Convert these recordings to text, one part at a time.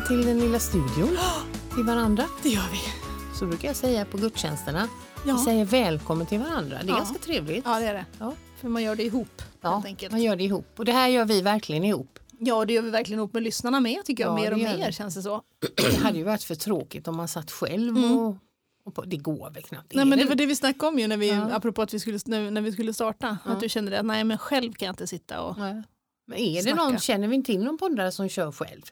välkommen till den lilla studion till varandra. Det gör vi. Så brukar jag säga på gudstjänsterna. Ja. Vi säger välkommen till varandra. Det är Ja. ganska trevligt. Ja, det är det. Ja. För man gör det ihop. Ja, man gör det ihop. Och det här gör vi verkligen ihop. Ja, det gör vi verkligen ihop med lyssnarna med tycker jag. Ja, mer och det mer vi. känns det så. Det hade ju varit för tråkigt om man satt själv och, och på, det går väl knappt. Nej, men det det- var det vi snackade om ju när vi, Ja. apropå att vi skulle, när, när vi skulle starta. Ja. Att du kände det att nej men själv kan jag inte sitta och... Nej. Men är det Snacka. någon, känner vi inte till någon poddare som kör själv?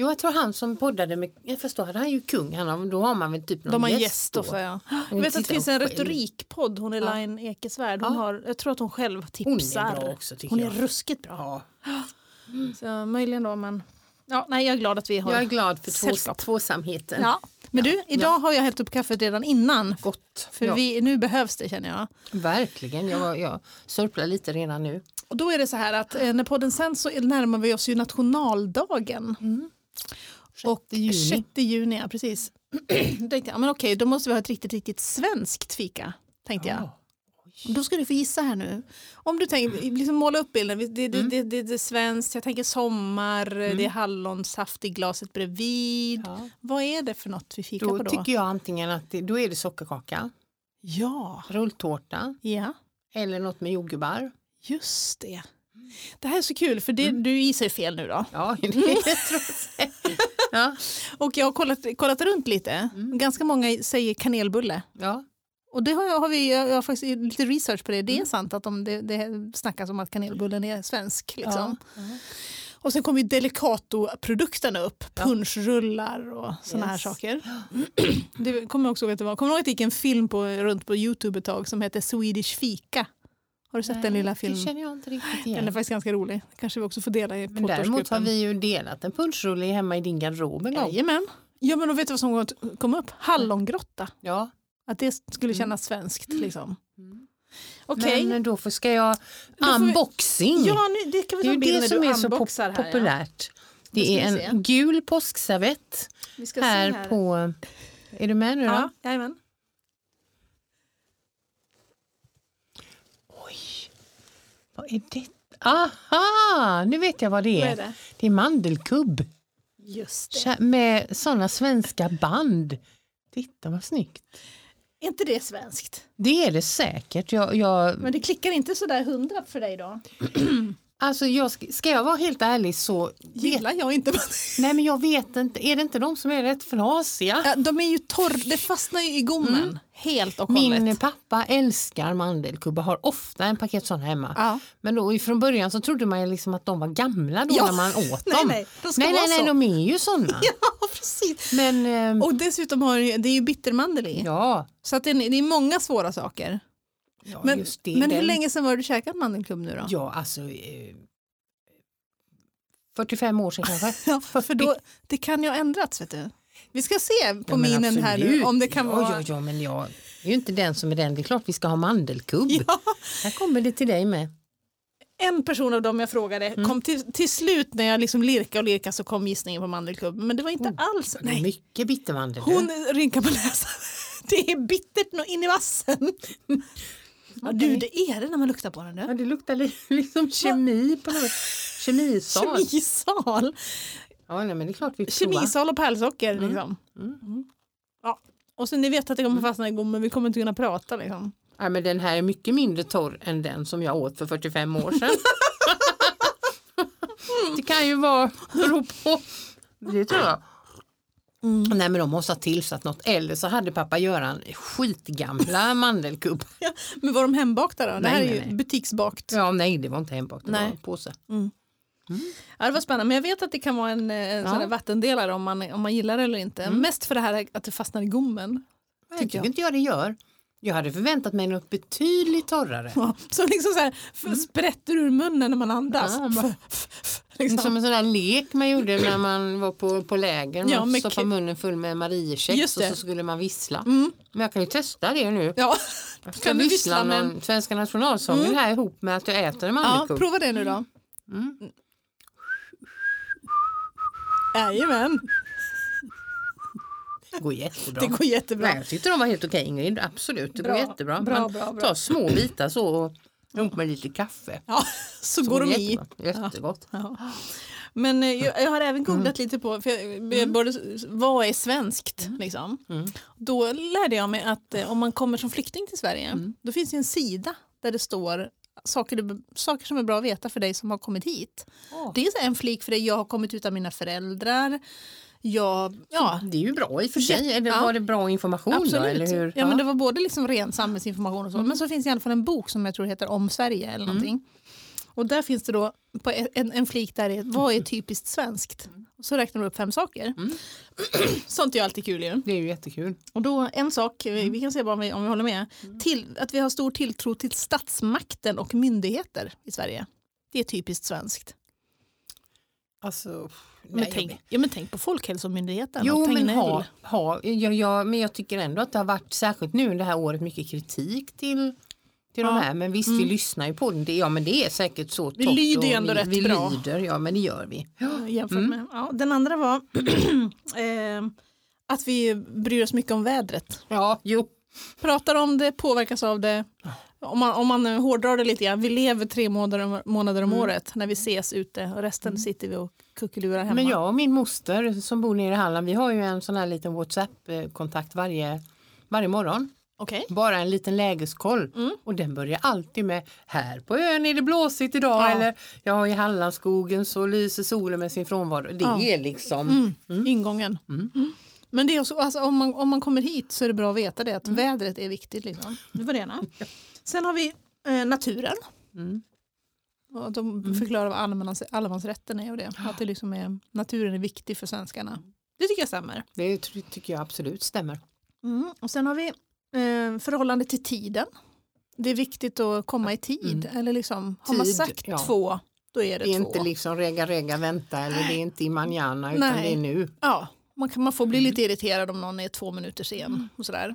Jo, jag tror han som poddade med, jag förstår, han är ju kung, han då har man väl typ någon De har gäst gäst då. ja. Men Jag vet att det finns en retorikpodd, hon är Ja. Ekesvärd. Hon Ja. har, jag tror att hon själv Hon tipsar. är bra också tycker Hon är jag. ruskigt bra. Ja. Så möjligen då men... Ja, nej, jag är glad att vi har Jag är glad för två, sällskap. tvåsamheten. Ja. Men du, idag har jag hällt upp kaffet redan innan. Gott. För ja, vi, nu behövs det känner jag. Verkligen, jag, jag sörplar lite redan nu. Och då är det så här att eh, när podden sänds så närmar vi oss ju nationaldagen. Och 6 juni. 6 juni, ja precis. då tänkte jag, men okej, då måste vi ha ett riktigt, riktigt svenskt fika. Tänkte jag. Ja. Då ska du få gissa här nu. Om du tänker, liksom måla upp bilden. Det, det, det, det, det, det är svenskt, jag tänker sommar, det är hallonsaft i glaset bredvid. Ja. Vad är det för något vi fikar Då på då? tycker jag antingen att det, då är det sockerkaka, Ja, rulltårta ja, eller något med jordgubbar. just det. Det här är så kul för det, du gissar ju fel nu då. Ja, det tror jag. Ja, Och jag har kollat, kollat runt lite. Ganska många säger kanelbulle. ja. Och det har jag, har vi, jag har faktiskt gjort lite research på det. Det är sant att de, det, det snackas om att kanelbullen är svensk. Liksom. Och sen kommer ju Delicato-produkterna upp. Ja. Punschrullar och såna här Yes. saker. Det kommer jag också ihåg att det var. Kommer du ihåg att det gick en film på, runt på Youtube ett tag som heter Swedish Fika? Har du sett den lilla Det filmen? känner jag inte riktigt Den är igen. faktiskt ganska rolig. kanske vi också får dela i Men däremot har vi ju delat en punschrulle hemma i din garderob en gång. Jajamän. Ja men då vet du vad som kom upp? Hallongrotta. Ja. Att det skulle kännas svenskt liksom. Okej. Men då får, ska jag... Vi- Unboxing! Ja, nu, det kan vi det är ta ju det som är så pop här. Ja. populärt. Då Det är en se. gul påskservett Vi ska här, se här. på... Är du med nu då? Ja, jajamän. Vad är det? Aha, nu vet jag vad det är. Vad är det? Det är mandelkubb Just det. Med sådana svenska band. Titta vad snyggt. Är inte det svenskt? Det är det säkert. Jag, jag, Men det klickar inte sådär hundra för dig då? alltså jag, ska- jag vara helt ärlig så... Gillar jag inte. nej men jag vet inte. Är det inte de som är rätt fnasiga? Ja, de är ju torr, det fastnar ju i gommen. Helt och hållet. Min pappa älskar mandelkubb och har ofta en paket sådana hemma. Ja. Men då från början så trodde man liksom att de var gamla då Ja. när man åt Nej, dem. nej, de nej, nej, nej, de är ju sådana. Ja, precis. Men ehm, Och dessutom har det det är ju bittermandel i. ja, Så att det, är, det är många svåra saker. Ja Men, men hur länge sedan var du käkat mandelkubb nu då? Ja, alltså eh, 45 år sedan kanske. Ja, för då, det kan ju ha ändrats vet du. Vi ska se på Ja, minen här nu om det kan ja, vara... Ja, ja, men jag är ju inte den som är den. Det är klart vi ska ha mandelkubb. Ja. Här kommer det till dig med. En person av dem jag frågade Mm. kom till, till slut när jag liksom lirkade och lirkade så kom gissningen på mandelkubb. Men det var inte alls... Det är Nej, mycket bittermandel. hon rynkar på näsan. Det är bittert nå in i vassen. Ja, du, det är det när man luktar på den. Ja, Du. det luktar li- liksom kemi på något Kemisal. Kemisal. Ja, nej, men det är klart vi provar. Kemisal och pärlsocker. Liksom. Mm. Ja. Och sen ni vet att det kommer fastna i gommen, vi kommer inte kunna prata. Liksom. Ja, men den här är mycket mindre torr än den som jag åt för 45 år sedan. det kan ju vara bero på. Det tror jag. Nej men de måste ha tillsatt något eller så hade pappa Göran skitgamla mandelkubb. Ja, men var de hembakta då? Det Nej, här är nej, ju nej. butiksbakt. Ja nej det var inte hembakt, det Nej. var en påse. Ja, det var spännande, men jag vet att det kan vara en, en sån där vattendelare om man, om man gillar det eller inte. Mest för det här att det fastnar i gommen. Jag tycker inte jag det gör. Jag hade förväntat mig något betydligt torrare. Ja, så liksom så här, f- sprätter ur munnen när man andas. Ja, bara- liksom. Som en sån där lek man gjorde när man var på, på läger. Man Ja, med stoppade munnen full med Mariekex och så skulle man vissla. Mm. Men jag kan ju testa det nu. Ja, Jag ska kan du vissla med- någon svenska nationalsången här ihop med att jag äter en ja, mandelkubb. prova det nu då. Mm. Jajamän, Det går jättebra. det går jättebra. Nej, jag tyckte de var helt okej Ingrid, absolut. Det Bra, går jättebra. bra, Man bra, bra. tar små bitar så och ihop med lite kaffe. Ja, så, Så går de i. Jättegott. Ja. Men eh, jag, jag har även googlat lite på för jag, jag både, vad är svenskt. Liksom. Mm. Då lärde jag mig att eh, om man kommer som flykting till Sverige Mm. då finns det en sida där det står saker, du, saker som är bra att veta för dig som har kommit hit. Åh. Det är en flik för dig, jag har kommit utan mina föräldrar. Jag, ja, Det är ju bra i och för sig. Eller ja. var det bra information då? Absolut. Eller hur? Ja, men det var både liksom ren samhällsinformation och så. Men så finns det i alla fall en bok som jag tror heter Om Sverige eller någonting. Och där finns det då på en, en flik där det är vad är typiskt svenskt? Och så räknar de upp fem saker. Mm. Sånt är ju alltid kul ju. Det är ju jättekul. Och då en sak, vi, vi kan se bara om vi, om vi håller med, Mm. till, att vi har stor tilltro till statsmakten och myndigheter i Sverige. Det är typiskt svenskt. Alltså, Men, nej, tänk, jag ja, men tänk på Folkhälsomyndigheten. Jo, men, ha, ha, ja, ja, men jag tycker ändå att det har varit, särskilt nu det här året, mycket kritik till, till de Ja. här. Men visst, vi lyssnar ju på den. Det, ja, men det är säkert så Vi lyder ju ändå vi, rätt vi bra. lyder, ja men det gör vi. jämfört Mm. med. Ja, den andra var eh, att vi bryr oss mycket om vädret. Ja, jo. Pratar om det, påverkas av det. Om man, om man hårdrar det lite grann, vi lever tre månader, månader om året när vi ses ute och resten sitter vi och kuckelurar hemma. Men jag och min moster som bor nere i Halland, vi har ju en sån här liten WhatsApp-kontakt varje, varje morgon. Okej. Bara en liten lägeskoll. Mm. Och den börjar alltid med här på ön är det blåsigt idag Ja. eller ja i Hallandsskogen så lyser solen med sin frånvaro. Det Ja. är liksom Mm. Ingången. Mm. Mm. Men det är också, alltså, om, man, om man kommer hit så är det bra att veta det, att vädret är viktigt. Liksom. Det var det ena. Sen har vi eh, naturen. Mm. Och de förklarar vad allemansrätten allemansrätten är och det. Att det liksom är, naturen är viktig för svenskarna. Det tycker jag stämmer. Det ty- tycker jag absolut stämmer. Mm. Och sen har vi eh, förhållande till tiden. Det är viktigt att komma i tid. Eller liksom, har man sagt ja. två, då är det, Det är två. inte liksom rega rega vänta eller det är inte i manjana utan Nej. det är nu. Ja, man, kan, man får Mm. bli lite irriterad om någon är två minuter sen. Och sådär.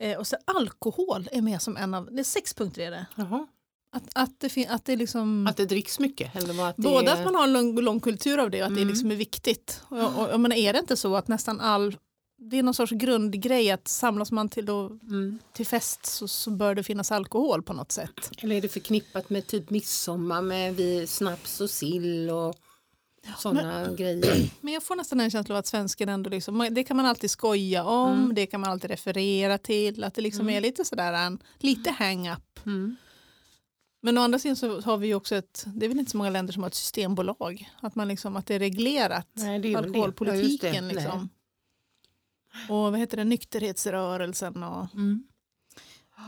Eh, och så alkohol är med som en av, det är sex punkter är det. Jaha. Att, att det, fin, att det liksom, Att det dricks mycket eller att det både att man har en lång, lång kultur av det och att det Mm. liksom är viktigt. Och, och, och, men är det inte så att nästan all, det är någon sorts grundgrej att samlas man till, då, Mm. till fest så, så bör det finnas alkohol på något sätt. Eller är det förknippat med typ midsommar med vi, snaps och sill och sådana grejer. Men jag får nästan en känsla av att svensken ändå, liksom, det kan man alltid skoja om, Mm. det kan man alltid referera till, att det liksom är lite sådär en, lite hang-up. Mm. Men å andra sidan så har vi ju också ett, det är väl inte så många länder som har ett systembolag, att, man liksom, att det är reglerat, Nej, det är alkoholpolitiken. Ja, det. liksom. Och vad heter det, nykterhetsrörelsen och Mm.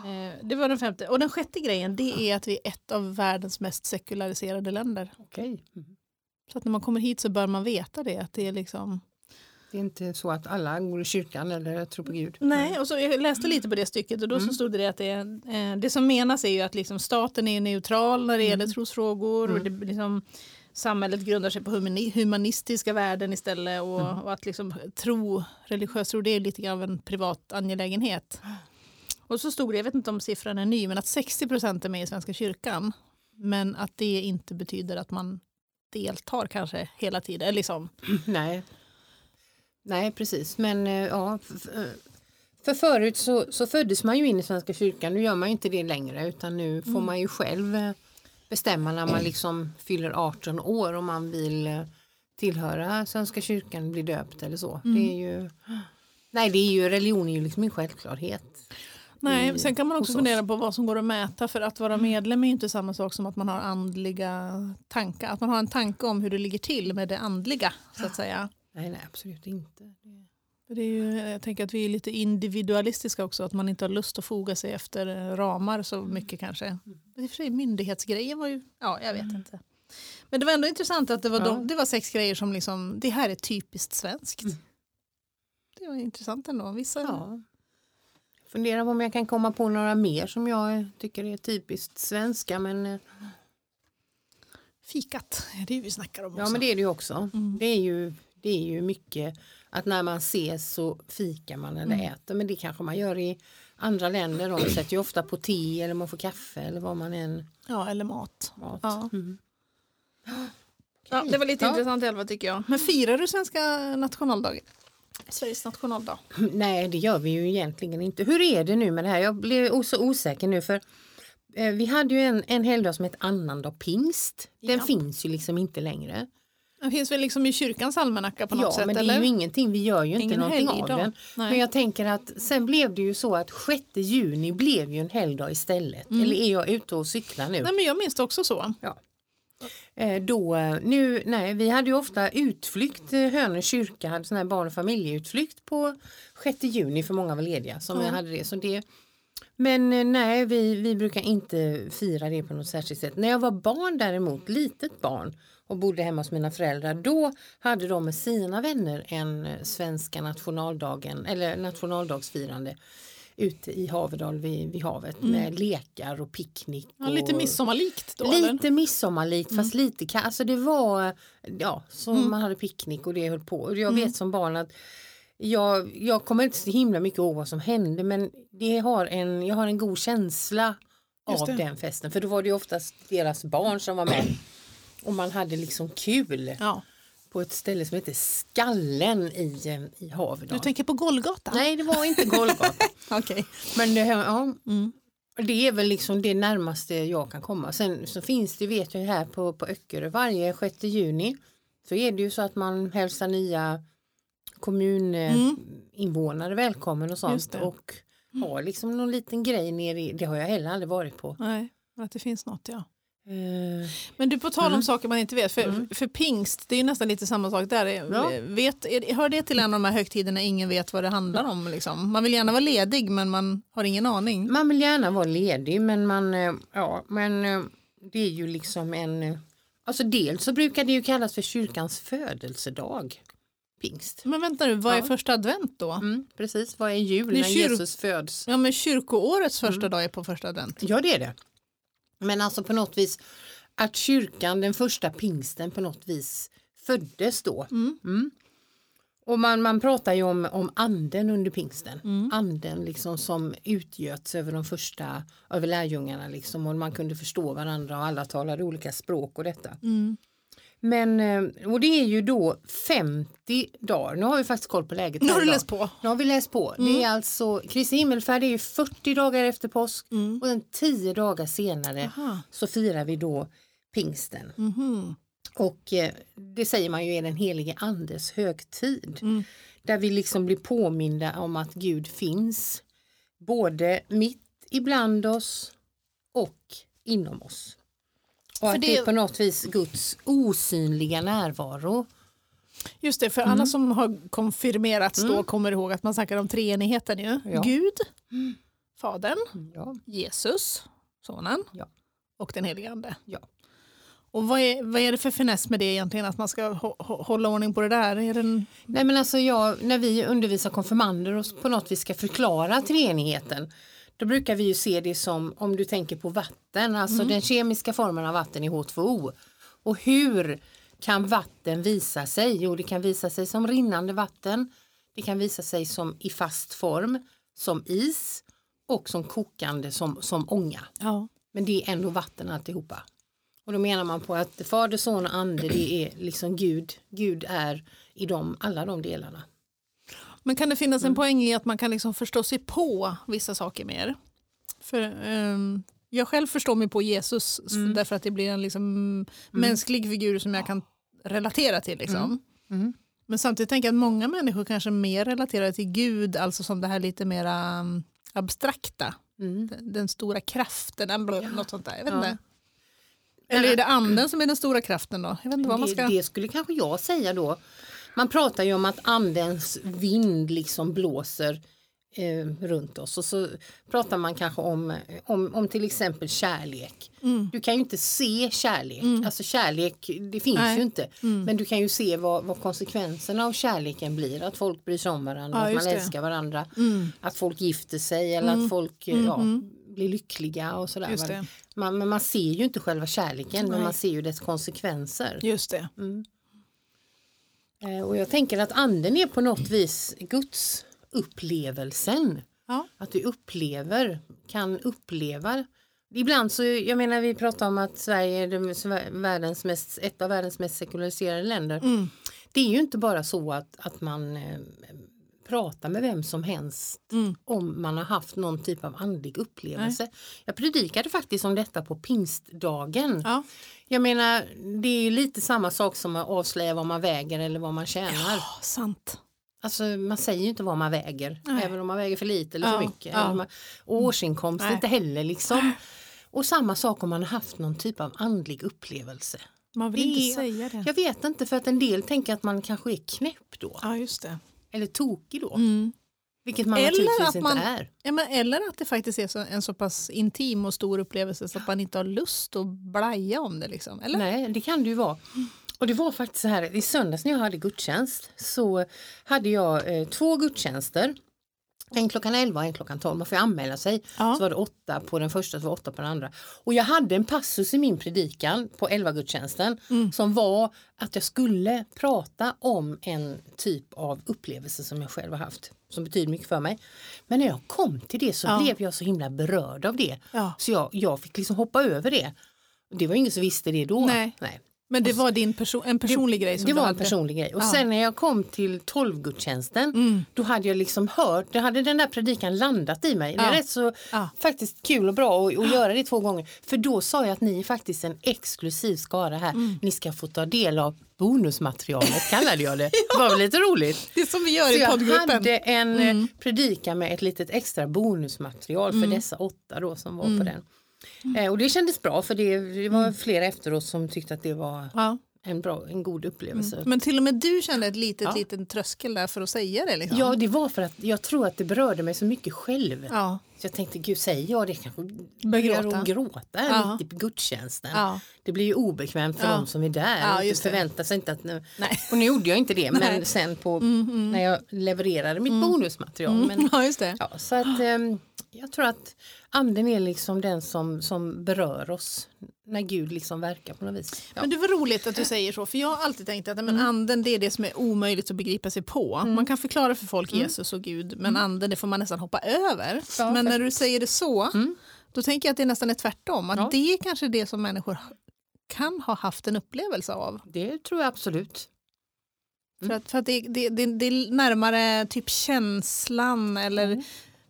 eh, det var den femte. Och den sjätte grejen det är att vi är ett av världens mest sekulariserade länder. Okej. Mm. Så att när man kommer hit så bör man veta det. Att det är liksom, Det är inte så att alla går i kyrkan eller tror på Gud. Nej, och så jag läste lite på det stycket och då så stod det att det, eh, det som menas är ju att liksom staten är neutral när det gäller trosfrågor och det, liksom, samhället grundar sig på humani- humanistiska värden istället och, och att liksom, tro, religiös tro det är lite grann av en privat angelägenhet. Och så stod det, jag vet inte om siffran är ny, men att 60 procent är med i Svenska kyrkan men att det inte betyder att man deltar kanske hela tiden. Liksom, Nej. Nej, precis. Men eh, ja, f- för förut så, så föddes man ju in i Svenska kyrkan. Nu gör man ju inte det längre utan nu får man ju själv eh, bestämma när man liksom fyller 18 år om man vill eh, tillhöra Svenska kyrkan, bli döpt eller så. Det är ju, nej, det är ju religion är ju liksom en självklarhet. Nej, i- sen kan man också fundera på vad som går att mäta för att vara medlem är ju inte samma sak som att man har andliga tankar. Att man har en tanke om hur det ligger till med det andliga så att säga. Nej, nej, absolut inte. Det- är ju, jag tänker att vi är lite individualistiska också, att man inte har lust att foga sig efter eh, ramar så mycket kanske. Men I och för sig myndighetsgrejen var ju, ja jag vet inte. Men det var ändå intressant att det var, Ja. de, det var sex grejer som liksom, det här är typiskt svenskt. Mm. Det var intressant ändå. Vissa, Ja. Funderar på om jag kan komma på några mer som jag tycker är typiskt svenska men eh, Fikat, det är det vi snackar om Ja också. men det är det ju också. Mm. Det, är ju, det är ju mycket att när man ses så fikar man eller Mm. äter. Men det kanske man gör i andra länder. De sätter ju ofta på te eller man får kaffe eller vad man än Ja, eller mat. mat. Ja. Mm. Ja, det var lite Ja. intressant fall tycker jag. Men firar du svenska nationaldagen? Sveriges nationaldag? Nej det gör vi ju egentligen inte. Hur är det nu med det här? Jag blev så osäker nu för Eh, Vi hade ju en, en helgdag som hette annandag pingst. Den Ja. finns ju liksom inte längre. Den finns väl liksom i kyrkans almanacka på något ja, sätt? men det eller? är ju ingenting, vi gör ju inte Ingen någonting av den. Nej. Men jag tänker att sen blev det ju så att 6 juni blev ju en helgdag istället. Eller är jag ute och cyklar nu? Mm. Nej, men jag minns det också så. Ja. Eh, då, eh, nu, nej, vi hade ju ofta utflykt, eh, Hönö kyrka hade sån här barn och familjeutflykt på 6 juni för många var lediga. Som jag hade det. Så det men nej, vi, vi brukar inte fira det på något särskilt sätt. När jag var barn däremot, litet barn och bodde hemma hos mina föräldrar, då hade de med sina vänner en svenska nationaldagen, eller nationaldagsfirande ute i Haverdal vid, vid havet med lekar och picknick. Ja, lite och- midsommarlikt då? eller? Lite midsommarlikt fast lite alltså det var ja som man hade picknick och det höll på. Och jag vet som barn att jag, jag kommer inte så himla mycket ihåg vad som hände men det har en, jag har en god känsla av den festen för då var det oftast deras barn som var med och man hade liksom kul Ja. På ett ställe som heter Skallen i, eh, i Du Haverdal. tänker på Golgata? Nej det var inte Golgata. Okej. Men det, ja, Mm. det är väl liksom det närmaste jag kan komma. Sen så finns det, vet jag här på, på Öckerö, varje 6 juni så är det ju så att man hälsar nya kommuninvånare välkommen och sånt. Mm. Och har liksom någon liten grej nere i, det har jag heller aldrig varit på. Nej, att det finns något ja. Eh, Men du, på tal om Mm. saker man inte vet, för, Mm. för pingst, det är ju nästan lite samma sak där. Ja. Vet, är- hör det till en av de här högtiderna ingen vet vad det handlar om? Liksom? Man vill gärna vara ledig men man har ingen aning. man vill gärna vara ledig men man, eh, ja men eh, det är ju liksom en, eh, alltså dels så brukar det ju kallas för kyrkans födelsedag, pingst. Men vänta nu, vad är Ja. första advent då? Mm, precis, vad är jul när kyr- Jesus föds? Ja men kyrkoårets första Mm. dag är på första advent. Ja det är det. Men alltså på något vis att kyrkan, den första pingsten på något vis föddes då. Mm. Och man, man pratar ju om, om anden under pingsten. Mm. Anden liksom som utgöts över de första, över lärjungarna liksom och man kunde förstå varandra och alla talade olika språk och detta. Mm. Men, eh, och det är ju då 50 dagar, nu har vi faktiskt koll på läget. Nu har du läst på. Nu har vi läst på. Det är alltså, Kristi himmelfärd är ju 40 dagar efter påsk Mm. och sen 10 dagar senare Aha. så firar vi då pingsten. Mhm. Och eh, det säger man ju är den helige andes högtid. Mm. Där vi liksom blir påminda om att Gud finns både mitt ibland oss och inom oss. Och För att det... är på något vis Guds osynliga närvaro. Just det, för Mm. alla som har konfirmerats då kommer ihåg att man snackar om treenigheten ju. Ja. Gud, Fadern, Ja, Jesus, Sonen Ja. och den helige Ande. ja. Och vad är, vad är det för finess med det egentligen, att man ska hå- hå- hålla ordning på det där? Är det en... Nej men alltså jag, när vi undervisar konfirmander och på något vis ska förklara treenigheten då brukar vi ju se det som om du tänker på vatten, alltså den kemiska formen av vatten är H2O. Och hur kan vatten visa sig? Jo det kan visa sig som rinnande vatten, det kan visa sig som i fast form, som is och som kokande som, som ånga. Ja. Men det är ändå vatten alltihopa. Och då menar man på att Fader, Son och Ande det är liksom Gud. Gud är i dem, alla de delarna. Men kan det finnas Mm. en poäng i att man kan liksom förstå sig på vissa saker mer? För ehm, jag själv förstår mig på Jesus Mm. därför att det blir en liksom mänsklig figur som jag kan relatera till. Liksom. Mm. Men samtidigt tänker jag att många människor kanske mer relaterar till Gud, alltså som det här lite mer um, abstrakta. Mm. Den, den stora kraften, eller något sånt där. Jag vet Ja. Eller är det anden som är den stora kraften då? Jag vet inte vad man ska... det skulle kanske jag säga då. Man pratar ju om att andens vind liksom blåser eh, runt oss och så pratar man kanske om, om, om till exempel kärlek. Mm. Du kan ju inte se kärlek, alltså kärlek det finns Nej. ju inte. Mm. Men du kan ju se vad, vad konsekvenserna av kärleken blir, att folk bryr sig om varandra, Ja, att man det. älskar varandra, Mm. att folk gifter sig eller att folk eh, ja, blir lyckliga och sådär. Man, men man ser ju inte själva kärleken men Nej. man ser ju dess konsekvenser. Just det. Eh, Och jag tänker att anden är på något vis Guds upplevelsen. Ja. Att vi upplever, kan uppleva. Ibland så, jag menar vi pratar om att Sverige är världens mest, ett av världens mest sekulariserade länder. Mm. Det är ju inte bara så att, att man eh, prata med vem som helst Mm. om man har haft någon typ av andlig upplevelse. Jag predikade faktiskt om detta på pingstdagen. Ja. Jag menar, det är ju lite samma sak som att avslöja vad man väger eller vad man tjänar. Ja, sant. Alltså man säger ju inte vad man väger, Nej. även om man väger för lite eller Ja, för mycket. ja. Man, årsinkomst Nej. inte heller liksom. Och samma sak om man har haft någon typ av andlig upplevelse. Man vill Det inte säga det. Jag vet inte för att en del tänker att man kanske är knäpp då. Ja, just det. Eller tokig då. Mm. Vilket man Eller naturligtvis att inte man- är. Ja, men, eller att det faktiskt är så, en så pass intim och stor upplevelse så att man inte har lust att blaja om det. Liksom. Eller? Nej, det kan det ju vara. Och det var faktiskt så här, i söndags när jag hade gudstjänst så hade jag eh, två gudstjänster. En klockan 11 och en klockan 12. Man får ju anmäla sig. Ja. Så var det åtta på den första så var det åtta på den andra. Och jag hade en passus i min predikan på 11 gudstjänsten Mm. som var att jag skulle prata om en typ av upplevelse som jag själv har haft. Som betyder mycket för mig. Men när jag kom till det så Ja. blev jag så himla berörd av det. Ja. Så jag, jag fick liksom hoppa över det. Det var ingen som visste det då. Nej. Men det var din perso en personlig grej som Det var en hade. personlig grej. Och Ja. sen när jag kom till tolvgudstjänsten Mm. då hade jag liksom hört, då hade den där predikan landat i mig. Det är Ja. rätt så Ja. faktiskt kul och bra att, att göra det två gånger. För då sa jag att ni är faktiskt en exklusiv skara här. Mm. Ni ska få ta del av bonusmaterialet kallade jag det. Det var väl lite roligt. Det som vi gör Så i jag poddgruppen. hade en eh, Mm. predikan med ett litet extra bonusmaterial för dessa åtta då som var Mm. på den. Eh, och det kändes bra för det, det var flera efteråt som tyckte att det var Ja. en, bra, en god upplevelse. Men till och med du kände ett litet, Ja. liten tröskel där för att säga det. Liksom. Ja, det var för att jag tror att det berörde mig så mycket själv. Ja. Så jag tänkte, gud säger jag det kanske Börjar gråta. de gråta Ja. mitt i gudstjänsten. Ja. Det blir ju obekvämt för Ja. de som är där Ja, och just förväntar sig inte att nu, Nej. och nu gjorde jag inte det Nej. men sen på när jag levererade mitt bonusmaterial. Men, Mm. ja, just det. ja, så att ehm, jag tror att anden är liksom den som, som berör oss när Gud liksom verkar på något vis. Ja. Men det var roligt att du säger så, för jag har alltid tänkt att men Mm. anden det är det som är omöjligt att begripa sig på. Man kan förklara för folk Jesus och Gud, men anden det får man nästan hoppa över. Mm. Ja, men när du säger det så, Mm. då tänker jag att det nästan är tvärtom. Att Ja. det är kanske det som människor kan ha haft en upplevelse av. Det tror jag absolut. För Mm. att, för att det, det, det, det är närmare typ känslan eller Mm.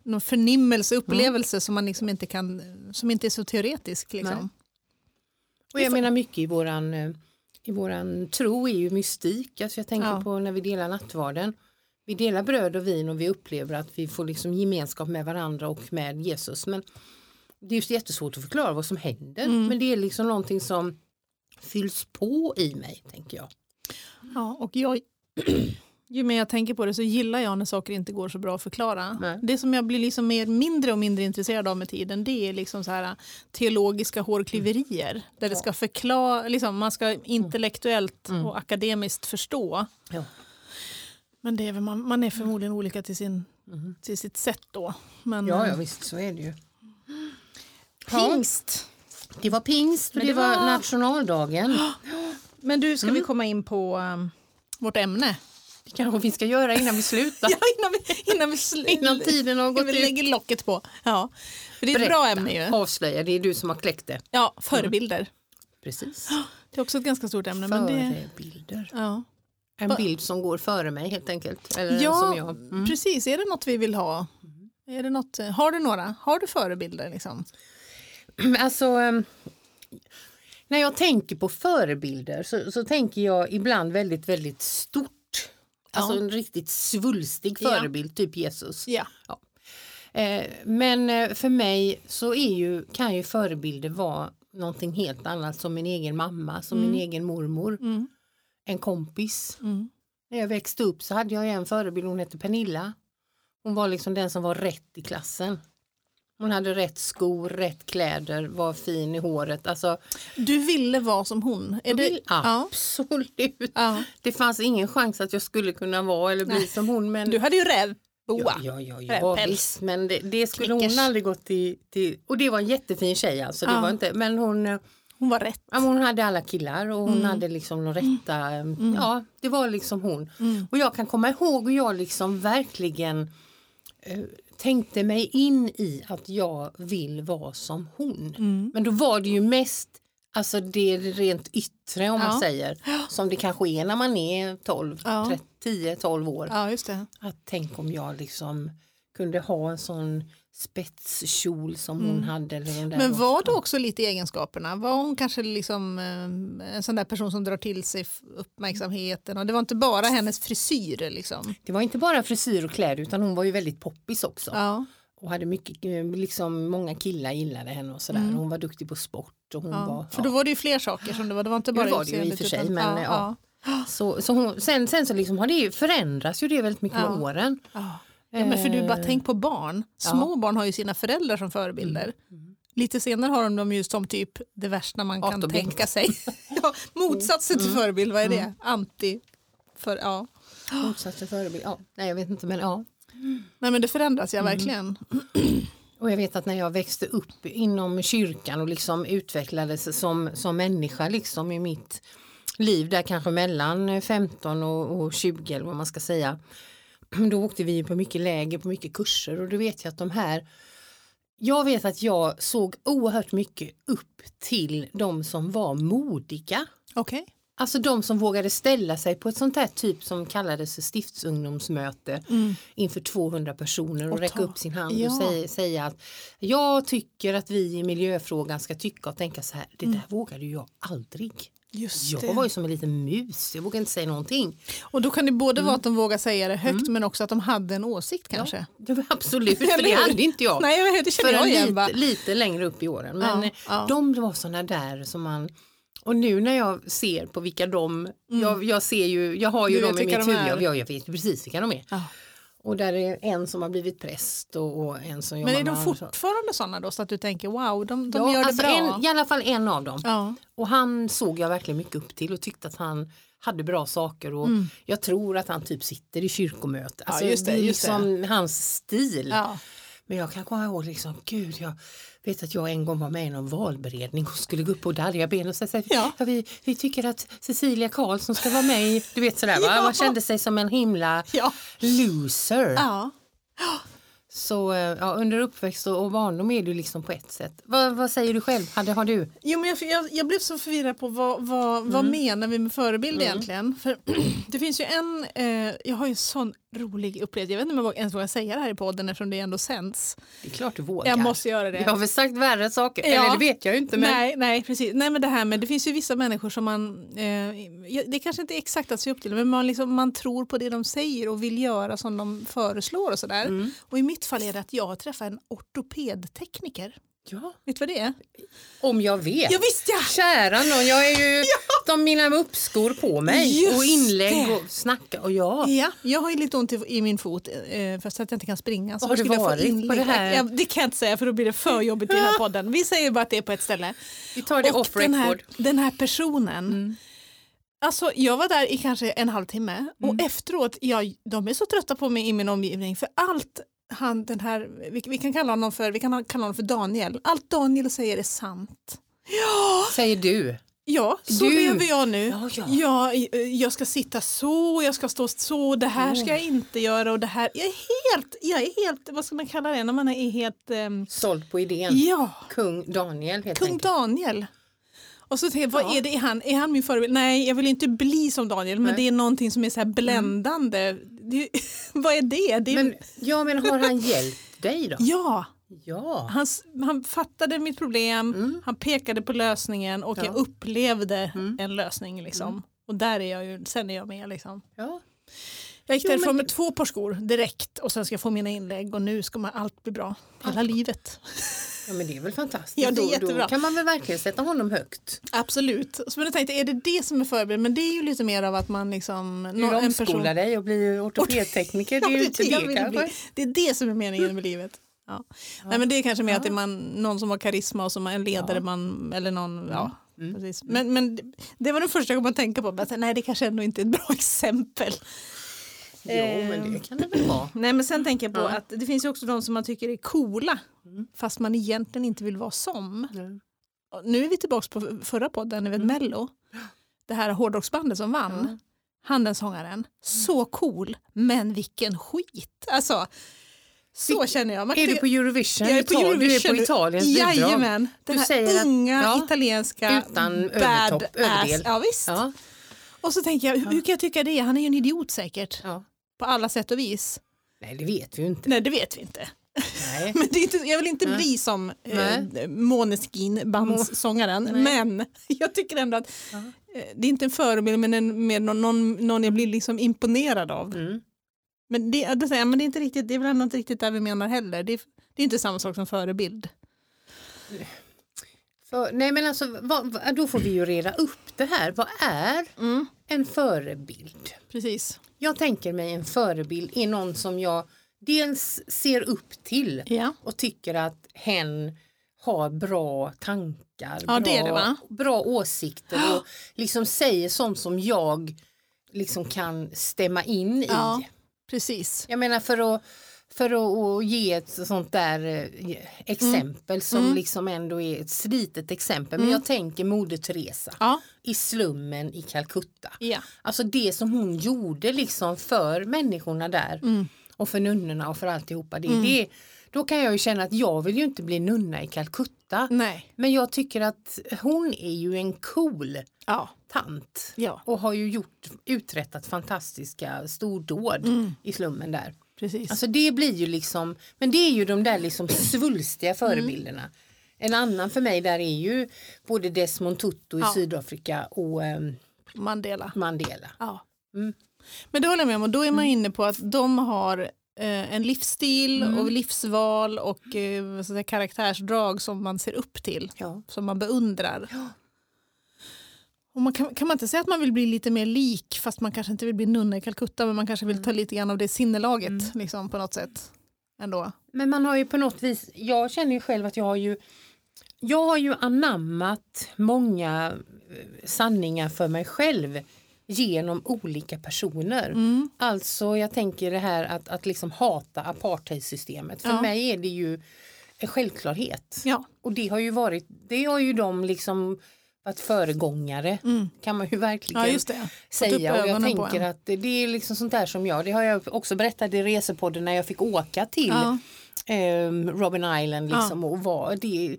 någon förnimmelse, upplevelse som man liksom inte kan, som inte är så teoretisk. Liksom. Och jag menar mycket i våran, eh, i våran tro är ju mystik. Alltså jag tänker Ja. på när vi delar nattvarden. Vi delar bröd och vin och vi upplever att vi får liksom gemenskap med varandra och med Jesus. Men det är ju jättesvårt att förklara vad som händer. Mm. Men det är liksom någonting som fylls på i mig, tänker jag. Ja, och jag, ju mer jag tänker på det så gillar jag när saker inte går så bra att förklara. Nej. Det som jag blir liksom mer, mindre och mindre intresserad av med tiden det är liksom så här teologiska hårklyverier. Där det ska förklara, liksom, man ska intellektuellt Mm. och akademiskt förstå. Ja. Men det är väl, man, man är förmodligen olika till, sin, till sitt sätt då. Men, Mm. Ja, ja, visst så är det ju. Ja. Pingst. Det var pingst och det, det var var- nationaldagen. Men du, ska Mm. vi komma in på um, vårt ämne? Det kanske vi ska göra innan vi slutar. Ja, innan vi, innan vi, sl- Innan tiden har innan gått vi ut. lägger locket på. Ja. För det är ett bra ämne ju. Avslöja, det är du som har kläckt det. Ja, förebilder. Precis. Det är också ett ganska stort ämne. Men det, Förebilder. ja. En bild som går före mig helt enkelt. Eller ja, som jag. Mm. precis. Är det något vi vill ha? Är det något, har du några? Har du förebilder? Liksom? Alltså, ehm, när jag tänker på förebilder så, så tänker jag ibland väldigt, väldigt stort. Alltså en riktigt svulstig förebild, typ Jesus. Ja. Eh, men eh, för mig så är ju, kan ju förebilder vara någonting helt annat som min egen mamma, som min egen mormor, Mm. en kompis. Mm. När jag växte upp så hade jag en förebild, hon hette Pernilla. Hon var liksom den som var rätt i klassen. Hon hade rätt skor, rätt kläder, var fin i håret. Alltså, Du ville vara som hon? Är det, absolut. Ja. Det fanns ingen chans att jag skulle kunna vara eller bli Nej. som hon. Men, Du hade ju rävboa. ja, ja, ja, ja visst, men det, det skulle Knickers. hon aldrig gått till, till. Och det var en jättefin tjej alltså. Det Ja. var inte, men hon, eh, Hon var rätt. ja, hon hade alla killar och hon Mm. hade liksom de rätta. eh, Ja, det var liksom hon. Mm. Och jag kan komma ihåg hur jag liksom verkligen eh, tänkte mig in i att jag vill vara som hon. Mm. Men då var det ju mest Alltså det rent yttre om man Ja. säger. Som det kanske är när man är 12, Ja. 10-12 år. Ja, just det. Att tänk om jag liksom kunde ha en sån spetskjol som hon hade. Eller den där Mm. Men var det också lite egenskaperna? Var hon kanske liksom eh, en sån där person som drar till sig uppmärksamheten? Och det var inte bara hennes frisyr liksom? Det var inte bara frisyr och kläder utan hon var ju väldigt poppis också. Ja, Och hade mycket, eh, liksom många killar gillade henne och sådär. Hon var duktig på sport. Och hon Mm. ja. var, För då var det ju fler saker som det var. Det var inte bara det var det ju i och för sig, men, ja. Så, så hon, sen, sen så liksom har det ju förändras ju det väldigt mycket Ja. med åren. Ja. Ja, men för du bara Eh, tänk på barn. Små barn har ju sina föräldrar som förebilder. Lite senare har de dem ju som typ det värsta man kan tänka sig. ja, motsatsen till förebild, vad är det? Anti. För, ja. Motsats till förebild. Ja, nej jag vet inte men ja. Nej men det förändras ja verkligen. Och jag vet att när jag växte upp inom kyrkan och liksom utvecklades som, som människa liksom i mitt liv där kanske mellan 15 och, och 20 eller vad man ska säga. Då åkte vi på mycket läger, på mycket kurser och då vet jag att de här jag vet att jag såg oerhört mycket upp till de som var modiga. Okej. Alltså de som vågade ställa sig på ett sånt här typ som kallades för stiftsungdomsmöte inför 200 personer och, Mm. Och räcka upp sin hand Ja. och säga, säga att jag tycker att vi i miljöfrågan ska tycka och tänka så här, det där vågade ju jag aldrig. Just Jag det. var ju som en liten mus, jag vågade inte säga någonting. Och då kan det både vara att de vågar säga det högt Mm. men också att de hade en åsikt kanske. Ja, det var absolut, för det hade inte jag. Nej, det känner jag igen. va? lite, lite längre upp i åren. Men Ja, ja. de var sådana där som man och nu när jag ser på vilka de, jag, jag ser ju, jag har ju Mm. Du dem i mitt huvud, jag, jag vet precis vilka de är. Ja. Och där är en som har blivit präst och, och en som jobbar Men är de med fortfarande sådana då så att du tänker wow, de, de Ja, gör det alltså bra? En, I alla fall en av dem. Ja. Och han såg jag verkligen mycket upp till och tyckte att han hade bra saker och jag tror att han typ sitter i kyrkomöte. Alltså, just det, är just det. liksom hans stil. Ja. Men jag kan komma ihåg liksom, gud jag vet att jag en gång var med i någon valberedning och skulle gå upp och darriga ben och säga Ja. ja. vi, vi tycker att Cecilia Karlsson ska vara med i, du vet sådär va, Ja. man kände sig som en himla Ja. loser. Ja. Så eh, ja, under uppväxt och barndom är ju liksom på ett sätt. Vad, vad säger du själv, hade, har du? Jo, men jag, jag, jag blev så förvirrad på vad, vad, vad Mm. menar vi med förebild egentligen? För det finns ju en, eh, jag har ju en sån rolig upplevelse, jag vet inte om jag ens vågar säga det här i podden eftersom det ändå sänds. Det är klart du vågar. Jag måste göra det. Jag har väl sagt värre saker, Ja. eller det vet jag ju inte. Men... Nej, nej, precis. Nej, men det här med, det finns ju vissa människor som man, eh, det kanske inte är exakt att se upp till, men man, liksom, man tror på det de säger och vill göra som de föreslår och sådär. Mm. Och i mitt fall är det att jag har träffat en ortopedtekniker. Ja, Vet du vad det är? om jag vet. Ja, visst ja! Kära någon, jag är ju de mina uppskor på mig Just och inlägg det. och snacka och ja. Ja, jag har ju lite ont i, i min fot eh, fast att jag inte kan springa. Så Har du jag varit på det här? Ja, det kan jag inte säga för då blir det för jobbigt i den här podden. Vi säger bara att det är på ett ställe. Vi tar det Och off den här. Mm. den här personen, alltså jag var där i kanske en halvtimme och Mm. efteråt, ja, de är så trötta på mig i min omgivning för allt han, den här, vi, vi kan kalla honom för, vi kan kalla honom för Daniel. Allt Daniel säger är sant. Ja, Säger du. ja så Du. lever jag nu. Ja, ja. Jag, jag ska sitta så, jag ska stå så, det här ska jag inte göra och det här. Jag är helt, jag är helt vad ska man kalla det när man är helt, ehm, Såld på idén. ja, Kung Daniel helt kung enkelt. Daniel. Och så tänkte jag, vad är det? Är han, är han min förebild? Nej, jag vill inte bli som Daniel, men Nej. det är någonting som är så här bländande. Det, vad är det? det är, Men, ja men har han hjälpt dig då? Ja, Ja. han, han fattade mitt problem, han pekade på lösningen och Ja. jag upplevde en lösning. Liksom. Och där är jag ju, sen är jag med. Liksom. ja. Jag gick Jo, därifrån men- med två par skor direkt och sen ska jag få mina inlägg och nu ska man allt bli bra. Hela livet. Ja men det är väl fantastiskt. Ja, det är Då- jättebra. Då kan man väl verkligen sätta honom högt. Absolut. Så men jag tänkte, är det det som är förberedd? Men det är ju lite mer av att man liksom... Du omskolar dig och blir ortopedtekniker. Det är ju Ja, inte det kanske. bli. Det är det som är meningen med livet. Ja. Nej, men det är kanske mer att det är man, någon som har karisma och som är en ledare. Man, eller någon, ja, Mm. precis. Men, men det- var den första jag kom att tänka på. Men, nej, det kanske ändå inte är ett bra exempel. Jo men det kan det väl vara. Nej, men sen tänker jag på Ja. att det finns ju också de som man tycker är coola fast man egentligen inte vill vara som. Mm. Nu är vi tillbaka på förra podden, vet Mello. Det här hårdrocksbandet som vann. Ja. Han den sångaren. Så cool, men vilken skit. Alltså, Så känner jag. Man Är du på Eurovision? Jag är på Eurovision. Du är på Italiens bidrag. Jajamän. Den Du här unga ja, italienska utan övertopp, överdel. Ja, visst. Ja, Och så tänker jag, hur hur kan jag tycka det? Han är ju en idiot säkert. ja. På alla sätt och vis. Nej, det vet vi ju inte. Nej, det vet vi inte. Nej. Men det är inte, jag vill inte Nej. bli som eh. Måneskin, bandssångaren. Nej. Men jag tycker ändå att eh, det är inte en förebild men en, mer någon, någon, någon jag blir liksom imponerad av. Mm. Men det, jag, men det är inte riktigt, det är väl ändå inte riktigt det vi menar heller. Det det är inte samma sak som förebild. För, nej men alltså, vad, då får vi ju reda upp det här. Vad är en förebild? Precis. Jag tänker mig en förebild är någon som jag dels ser upp till Ja. och tycker att hen har bra tankar, Ja, bra, det det, bra åsikter och liksom säger sånt som jag liksom kan stämma in Ja. i. Precis. Jag menar för att, för att, ge ett sånt där eh, exempel som liksom ändå är ett slitet exempel. Men jag tänker Moder Teresa Ja. i slummen i Calcutta. Ja. Alltså det som hon gjorde liksom för människorna där Mm. och för nunnorna och för alltihopa. Det, det, då kan jag ju känna att jag vill ju inte bli nunna i Calcutta. Nej. Men jag tycker att hon är ju en cool Ja. tant Ja. och har ju gjort, uträttat fantastiska stordåd Mm. i slummen där. Precis. Alltså det blir ju liksom, men det är ju de där liksom svulstiga förebilderna. En annan för mig där är ju både Desmond Tutu i Ja. Sydafrika och ehm, Mandela. Mandela. Ja. Mm. Men det håller jag med om och då är man inne på att de har eh, en livsstil Mm. och livsval och eh, säga, karaktärsdrag som man ser upp till, Ja. som man beundrar. Ja. Och man kan, kan man inte säga att man vill bli lite mer lik fast man kanske inte vill bli nunna i Calcutta men man kanske vill ta lite grann av det sinnelaget Mm. liksom, på något sätt. Ändå. Men man har ju på något vis, jag känner ju själv att jag har ju jag har ju anammat många eh, sanningar för mig själv genom olika personer. Mm. Alltså jag tänker det här att, att liksom hata apartheidsystemet. För Ja. mig är det ju en självklarhet. Ja. Och det har ju varit, det har ju de liksom varit föregångare Mm. kan man ju verkligen ja, säga. Och jag tänker att det det är liksom sånt där som jag, det har jag också berättat i resepodden när jag fick åka till Ja. ehm, Robin Island liksom och var det,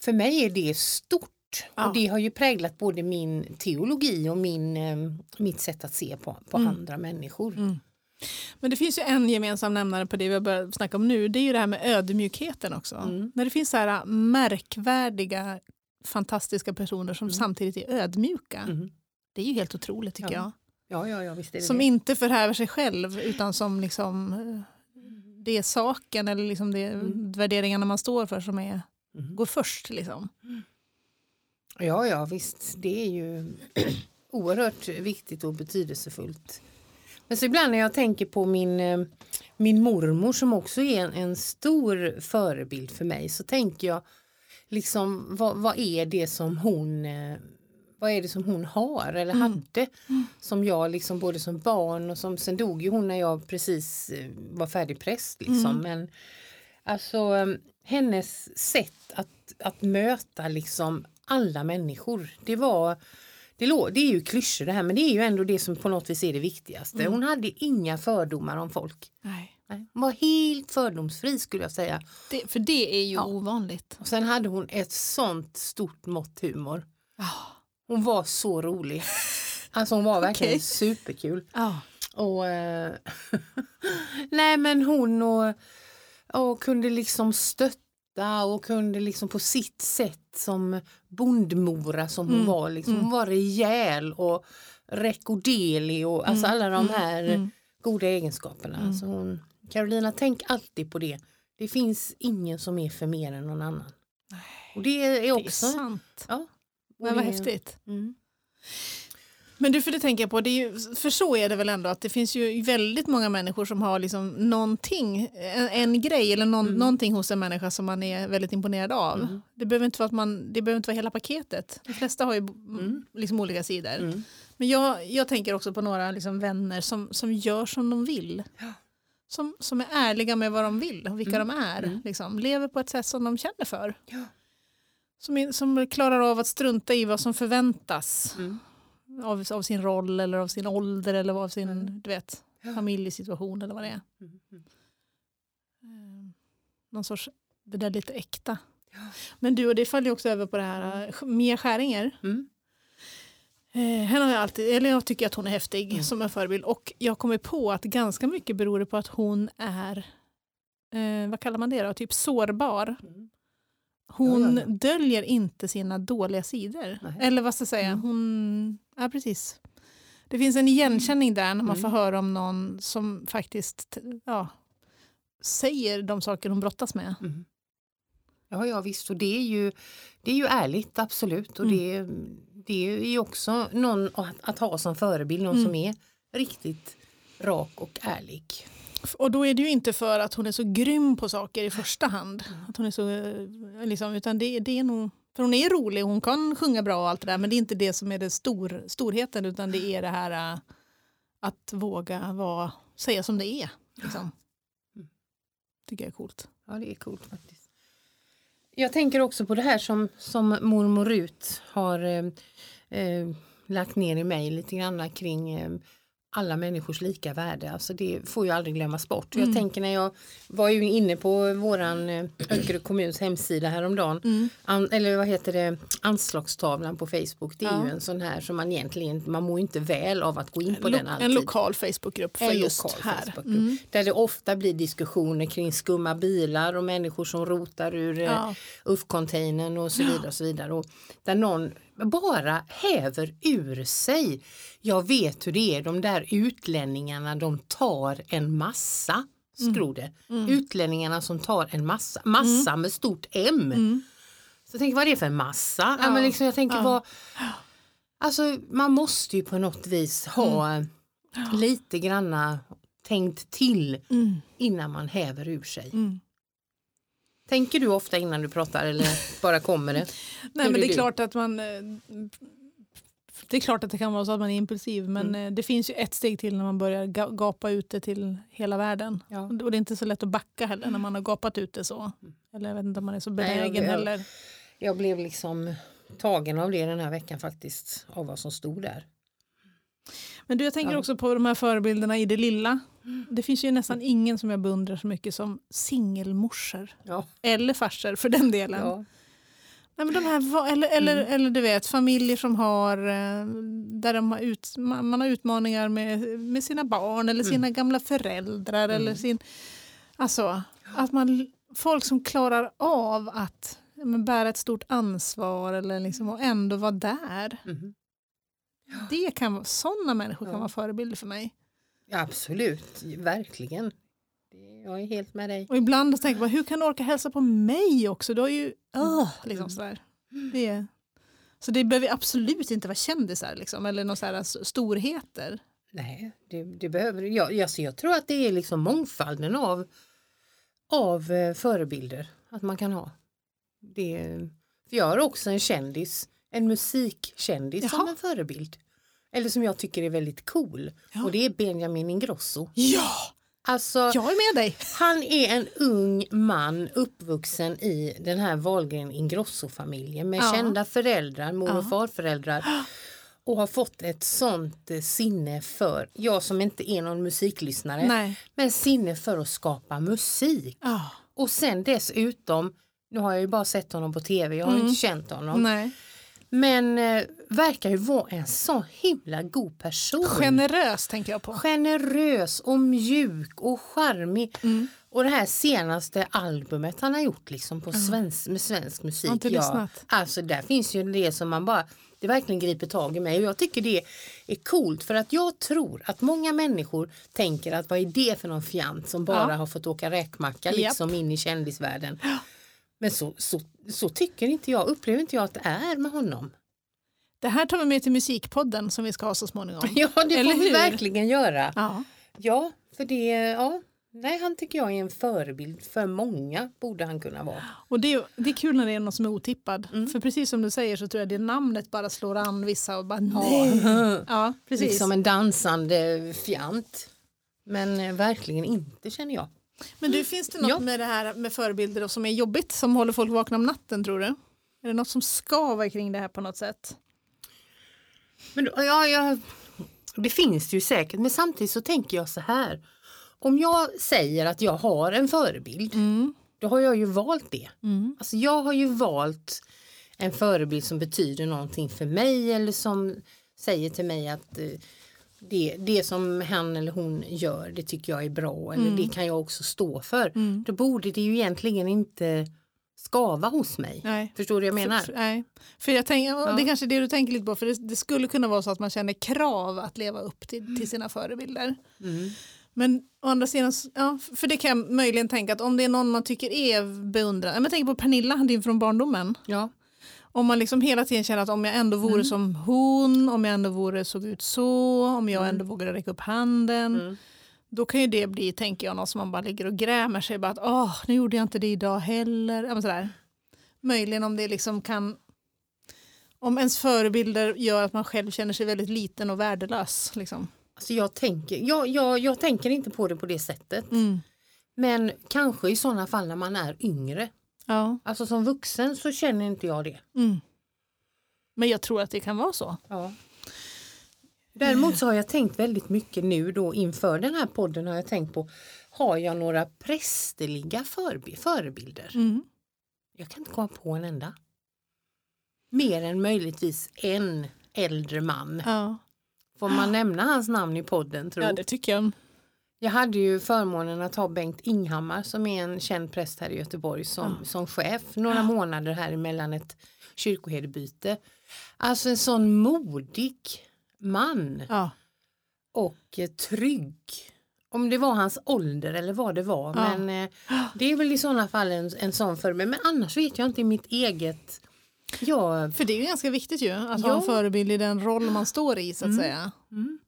för mig är det stort. Ja. Och det har ju präglat både min teologi och min, ehm, mitt sätt att se på, på Mm. andra människor. Men det finns ju en gemensam nämnare på det vi har börjat snacka om nu. Det är ju det här med ödmjukheten också. Mm. När det finns så här märkvärdiga, fantastiska personer som samtidigt är ödmjuka. Mm. Det är ju helt otroligt tycker Ja. jag. Ja, ja, ja, visst är det Som det. inte förhäver sig själv utan som liksom eh, det är saken eller liksom det Mm. värderingarna man står för som är, Mm. går först. Liksom. Ja, ja, visst. Det är ju oerhört viktigt och betydelsefullt. Men så ibland när jag tänker på min, eh, min mormor som också är en, en stor förebild för mig så tänker jag liksom vad, vad är det som hon eh, vad är det som hon har eller hade som jag liksom både som barn och som sen dog ju hon när jag precis eh, var färdig präst liksom men alltså eh, hennes sätt att, att möta liksom alla människor det var det, lå- det är ju klyschor det här men det är ju ändå det som på något vis är det viktigaste. Hon hade inga fördomar om folk. Nej. Nej, Hon var helt fördomsfri skulle jag säga. Det, för det är ju Ja. ovanligt. Och sen hade hon ett sånt stort mått humor. Ja. Hon var så rolig. Alltså hon var verkligen Okej. superkul. Ja. Och, eh, nej men hon och, och kunde liksom stötta och kunde liksom på sitt sätt som bondmora som hon Mm. var. Liksom, Hon var rejäl och rekorderlig och alltså alla de här mm. goda egenskaperna. Alltså hon, Carolina, tänk alltid på det. Det finns ingen som är för mer än någon annan. Och det är Det är också... sant. ja, Men vad det- häftigt. Mm. Men du, för det tänker jag på, det ju, för så är det väl ändå att det finns ju väldigt många människor som har liksom någonting, en, en grej eller någon, någonting hos en människa som man är väldigt imponerad av. Mm. Det, behöver inte vara att man, det behöver inte vara hela paketet. De flesta har ju Mm. liksom olika sidor. Mm. Men jag, jag tänker också på några liksom vänner som, som gör som de vill. Ja. Som, som är ärliga med vad de vill och vilka Mm. de är. Mm. Liksom. Lever på ett sätt som de känner för. Ja. Som, som klarar av att strunta i vad som förväntas Mm. av, av sin roll eller av sin ålder eller av sin Mm. du vet, Ja. familjesituation eller vad det är. Mm. eh, någon sorts, det där lite äkta. Men du, och det faller ju också över på det här, eh, Mia Skäringer. Mm. Eh, henne har jag, alltid, eller jag tycker att hon är häftig Mm. som en förebild och jag kommer på att ganska mycket beror på att hon är, eh, vad kallar man det då, typ sårbar. Mm. Hon Ja, ja, ja. döljer inte sina dåliga sidor. Nej. Eller vad ska jag säga, Mm. hon, ja precis. Det finns en igenkänning där när man Mm. får höra om någon som faktiskt ja, säger de saker hon brottas med. Mm. Ja, ja visst och det är ju, det är ju ärligt absolut och det, det är ju också någon att, att ha som förebild, någon Mm. som är riktigt rak och ärlig. Och då är det ju inte för att hon är så grym på saker i första hand. Att hon är så, eh, liksom, utan det, det är nog, för hon är rolig, hon kan sjunga bra och allt det där men det är inte det som är det stor, storheten utan det är det här eh, att våga vara, säga som det är. Liksom. Mm. Tycker jag är coolt. Ja, det är coolt faktiskt. Jag tänker också på det här som, som mormor Rut har eh, eh, lagt ner i mig lite grann kring eh, alla människors lika värde. Alltså det får ju aldrig glömmas bort. Mm. Jag tänker när jag var ju inne på våran eh, Öckerö kommuns hemsida häromdagen. Mm. An, eller vad heter det, anslagstavlan på Facebook. Det är Ja. ju en sån här som man egentligen, man mår inte väl av att gå in på Lo- den alltid. en lokal Facebookgrupp för En just lokal här. Mm. Där det ofta blir diskussioner kring skumma bilar och människor som rotar ur eh, Ja. UF-containern och så vidare. Och så vidare. Och där någon bara häver ur sig. Jag vet hur det är, de där utlänningarna de tar en massa. Skro det. Utlänningarna som tar en massa, massa med stort M. Mm. Så jag tänker vad är det för en massa? Ja. Ja. men liksom, jag tänker Ja. vad, alltså, man måste ju på något vis ha lite granna tänkt till Mm. innan man häver ur sig. Mm. Tänker du ofta innan du pratar eller bara kommer det? Nej, Hur men är det är du? klart att man... eh, Det är klart att det kan vara så att man är impulsiv men Mm. eh, det finns ju ett steg till när man börjar ga- gapa ut det till hela världen. Ja. Och det är inte så lätt att backa heller när man har gapat ut det så. Eller jag vet inte om man är så Nej, jag- benägen jag- heller. Jag blev liksom tagen av det den här veckan faktiskt, av vad som stod där. Men du, jag tänker Ja. också på de här förebilderna i det lilla. Det finns ju nästan ingen som jag beundrar så mycket som singelmorsor. Ja. Eller farsor för den delen. Ja. Nej, men de här, eller, eller, Mm. eller du vet, familjer som har, eh, där de har ut, man har utmaningar med, med sina barn eller sina gamla föräldrar. Eller Mm. sin, alltså, att man, folk som klarar av att men, bära ett stort ansvar eller liksom, och ändå vara där. Mhm. Det kan, sådana människor kan vara förebilder för mig. Absolut, verkligen. Jag är helt med dig. Och ibland tänker man, hur kan du orka hälsa på mig också? Du har ju, uh, liksom sådär. Det, så det behöver absolut inte vara kändisar liksom, eller några sådär storheter. Nej, det, det behöver jag, alltså jag tror att det är liksom mångfalden av, av eh, förebilder att man kan ha. Det, för jag har också en kändis, en musikkändis som Jaha. en förebild. Eller som jag tycker är väldigt cool. Ja. Och det är Benjamin Ingrosso. Ja, Alltså, jag är med dig. han är en ung man uppvuxen i den här Wahlgren Ingrosso-familjen med Ja. kända föräldrar, mor och Ja. farföräldrar och har fått ett sånt eh, sinne för, jag som inte är någon musiklyssnare, Nej. men sinne för att skapa musik. Och sen dessutom, nu har jag ju bara sett honom på tv, jag har Mm. inte känt honom, Nej. Men eh, verkar ju vara en så himla god person. Generös tänker jag på. Generös och mjuk och charmig. Mm. Och det här senaste albumet han har gjort liksom på svensk, med svensk musik. Inte lyssnat. alltså där finns ju det som man bara, det verkligen griper tag i mig och jag tycker det är coolt för att jag tror att många människor tänker att vad är det för någon fjant som bara Ja. har fått åka räkmacka Japp. liksom in i kändisvärlden. Men så, så, så tycker inte jag, upplever inte jag att det är med honom. Det här tar vi med till musikpodden som vi ska ha så småningom. Ja det Eller får vi hur? verkligen göra. Ja. Ja, för det, ja, nej han tycker jag är en förebild för många borde han kunna vara. Och det är, det är kul när det är någon som är otippad. Mm. För precis som du säger så tror jag det namnet bara slår an vissa och bara nej. Ja, Ja, precis. liksom en dansande fjant. Men eh, verkligen inte känner jag. Men du, finns det något Ja. med det här med förebilder som är jobbigt som håller folk vakna om natten tror du? Är det något som skaver kring det här på något sätt? Men ja, ja, det finns det ju säkert men samtidigt så tänker jag så här. om jag säger att jag har en förebild, Mm. då har jag ju valt det. Mm. Alltså jag har ju valt en förebild som betyder någonting för mig eller som säger till mig att eh, det, det som han eller hon gör det tycker jag är bra eller det kan jag också stå för. Mm. Då borde det ju egentligen inte skava hos mig. Nej. Förstår du vad jag menar? För, nej. för jag tänker, Ja. Det är kanske är det du tänker lite på, för det, det skulle kunna vara så att man känner krav att leva upp till, till sina förebilder. Mm. Men å andra sidan, ja, för det kan jag möjligen tänka att om det är någon man tycker är beundrad, jag tänker på Pernilla, din från barndomen. Ja. Om man liksom hela tiden känner att om jag ändå vore som hon, om jag ändå vore såg ut så, om jag ändå vågade räcka upp handen. Mm. Då kan ju det bli, tänker jag, något som man bara ligger och grämer sig. Bara att, Åh, nu gjorde jag inte det idag heller. Ja, men sådär. Möjligen om det liksom kan... Om ens förebilder gör att man själv känner sig väldigt liten och värdelös. Liksom. Alltså jag, tänker, jag, jag, jag tänker inte på det på det sättet. Mm. Men kanske i sådana fall när man är yngre. Ja. Alltså som vuxen så känner inte jag det. Mm. Men jag tror att det kan vara så. Ja. Däremot så har jag tänkt väldigt mycket nu då inför den här podden har jag tänkt på har jag några prästerliga förebilder? Mm. Jag kan inte komma på en enda. Mer än möjligtvis en äldre man. Ja. Får man nämna hans namn i podden tror ja, det tycker jag. Jag hade ju förmånen att ha Bengt Inghammar som är en känd präst här i Göteborg som, som chef några månader här emellan ett kyrkoherdebyte. Alltså en sån modig man Ja. och eh, trygg. Om det var hans ålder eller vad det var. Ja. Men eh, det är väl i sådana fall en, en sån för mig. Men annars vet jag inte i mitt eget. Jag, För det är ju ganska viktigt ju att ha Ja. en förebild i den roll man står i så att säga. mm.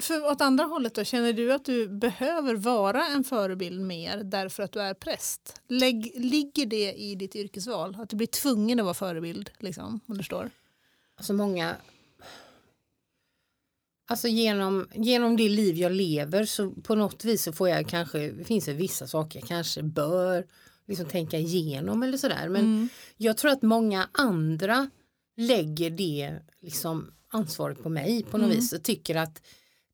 För, åt andra hållet då, känner du att du behöver vara en förebild mer därför att du är präst? Lägg, ligger det i ditt yrkesval? Att du blir tvungen att vara förebild? Liksom, om du förstår? Alltså många Alltså genom, genom det liv jag lever så på något vis så får jag kanske, det finns det vissa saker jag kanske bör liksom tänka igenom eller sådär. Men Mm. jag tror att många andra lägger det liksom ansvaret på mig på något Mm. vis och tycker att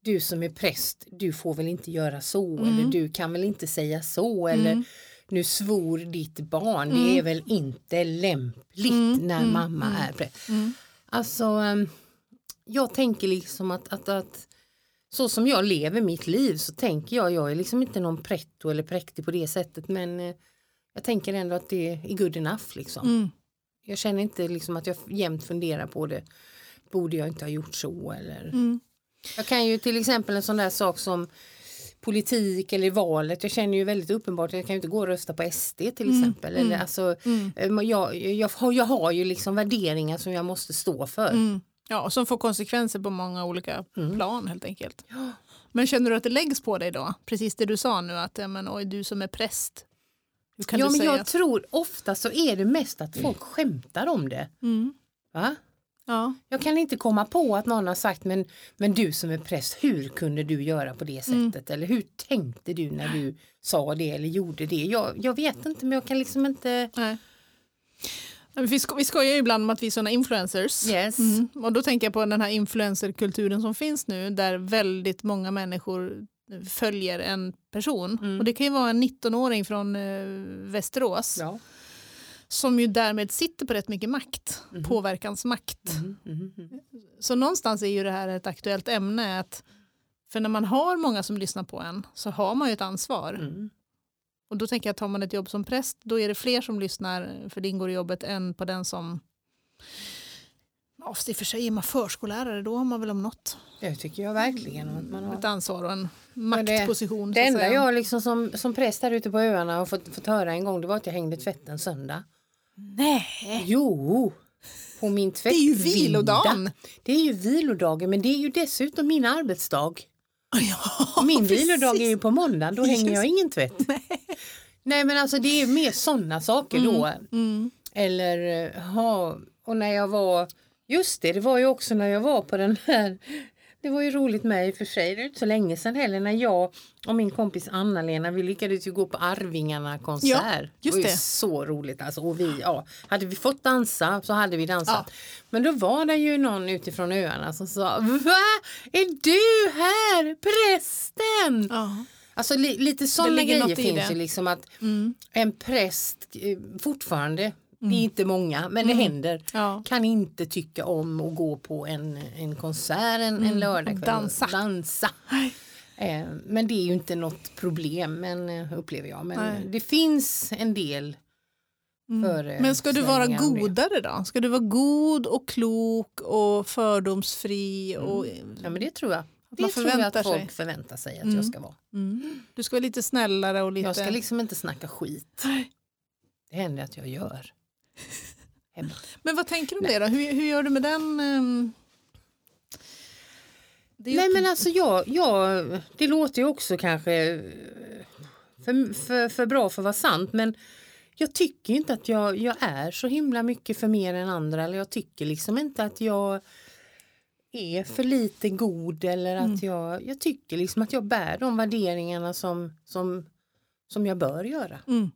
du som är präst, du får väl inte göra så Mm. eller du kan väl inte säga så eller nu svor ditt barn, det är väl inte lämpligt Mm, när mm, mamma mm. är präst. Mm. Alltså, ehm, jag tänker liksom att, att, att så som jag lever mitt liv så tänker jag, jag är liksom inte någon pretto eller präktig på det sättet men eh, jag tänker ändå att det är good enough liksom. Mm. Jag känner inte liksom att jag jämt funderar på det. Borde jag inte ha gjort så eller? Mm. Jag kan ju till exempel en sån där sak som politik eller valet. Jag känner ju väldigt uppenbart att jag kan ju inte gå och rösta på SD till Mm, exempel. Eller, mm, alltså, Mm. eh, jag, jag, har, jag har ju liksom värderingar som jag måste stå för. Mm. Ja, som får konsekvenser på många olika Mm. plan helt enkelt. Men känner du att det läggs på dig då? Precis det du sa nu att ja, men, oj, du som är präst. Ja, men säga? jag tror ofta så är det mest att folk skämtar om det. Mm. Va? Ja. Jag kan inte komma på att någon har sagt men, men du som är präst, hur kunde du göra på det Mm. sättet? Eller hur tänkte du när du sa det eller gjorde det? Jag, jag vet inte men jag kan liksom inte... Nej. Vi, sko- vi skojar ju ibland om att vi är sådana influencers. Yes. Mm. Och då tänker jag på den här influencerkulturen som finns nu där väldigt många människor följer en person. Mm. Och det kan ju vara en 19-åring från eh, Västerås Ja. Som ju därmed sitter på rätt mycket makt, Mhm. påverkansmakt. Mm, mm, mm. Så någonstans är ju det här ett aktuellt ämne. Att, för när man har många som lyssnar på en så har man ju ett ansvar. Mm. Och då tänker jag att tar man ett jobb som präst då är det fler som lyssnar för det ingår i jobbet än på den som Ja, i och för sig är man förskollärare då har man väl om något Det tycker jag verkligen. Att man har... ett ansvar och en det- maktposition. Det att enda jag liksom som, som präst där ute på öarna har fått, fått höra en gång det var att jag hängde tvätt en söndag. Nej, Jo! På min det är ju vilodagen. Det är ju vilodagen men det är ju dessutom min arbetsdag. Ja, Min precis. vilodag är ju på måndag, då hänger jag ingen tvätt. Nej men alltså det är mer sådana saker då. Mm. Eller, eh, ha, och när jag var, just det, det var ju också när jag var på den här, det var ju roligt med i och för sig, det är inte så länge sedan heller, när jag och min kompis Anna-Lena, vi lyckades ju gå på Arvingarna konsert. Ja, just det var det. så roligt alltså. Och vi, ja, hade vi fått dansa så hade vi dansat. Ja. Men då var det ju någon utifrån öarna som sa, va? Är du här, prästen? Ja. Alltså li, lite sådana grejer finns ju liksom att Mm. en präst eh, fortfarande, det är inte många men det händer, Ja. kan inte tycka om att gå på en, en konsert en, en lördagkväll. och dansa. dansa. Eh, men det är ju inte något problem men, eh, upplever jag. Men Nej. det finns en del för, eh, Men ska du vara godare då? Ska du vara god och klok och fördomsfri? Och, Ja men det tror jag. Det man tror jag att folk sig. förväntar sig att Mm. jag ska vara. mm. Du ska vara lite snällare och lite... Jag ska liksom inte snacka skit. Det händer att jag gör. Men vad tänker du om det då? Hur, hur gör du med den? ju Nej men alltså jag, jag, det låter ju också kanske eh, för, för, för bra för att vara sant men jag tycker inte att jag, jag är så himla mycket för mer än andra eller jag tycker liksom inte att jag är för lite god eller att Mm. jag, jag tycker liksom att jag bär de värderingarna som, som, som jag bör göra. Mm.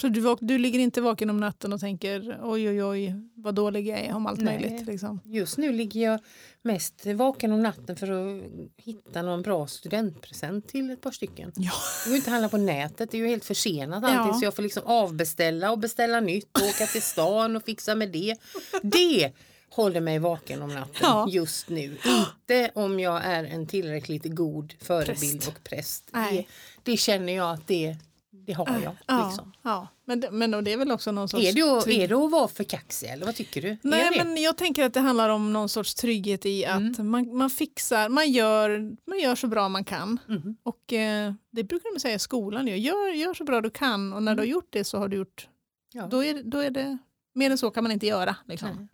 Så du, du ligger inte vaken om natten och tänker oj oj oj vad dålig jag är om allt Nej. möjligt? Liksom. Just nu ligger jag mest vaken om natten för att hitta någon bra studentpresent till ett par stycken. Ja. Det går inte handla på nätet, det är ju helt försenat allting Ja. så jag får liksom avbeställa och beställa nytt och åka till stan och fixa med det. Det håller mig vaken om natten Ja. just nu. Inte om jag är en tillräckligt god förebild Präst. och präst. Nej. Det, det känner jag att det, det har jag. Ja, Liksom. ja. Men, det, men det är väl också någon sorts... Är, det att, är det att vara för kaxig eller vad tycker du? Nej, men jag tänker att det handlar om någon sorts trygghet i att man, man fixar, man gör, man gör så bra man kan. Mhm. Och eh, det brukar de säga i skolan ju, gör, gör så bra du kan och när du har gjort det så har du gjort, Ja. då, är, då är det, mer än så kan man inte göra. Liksom.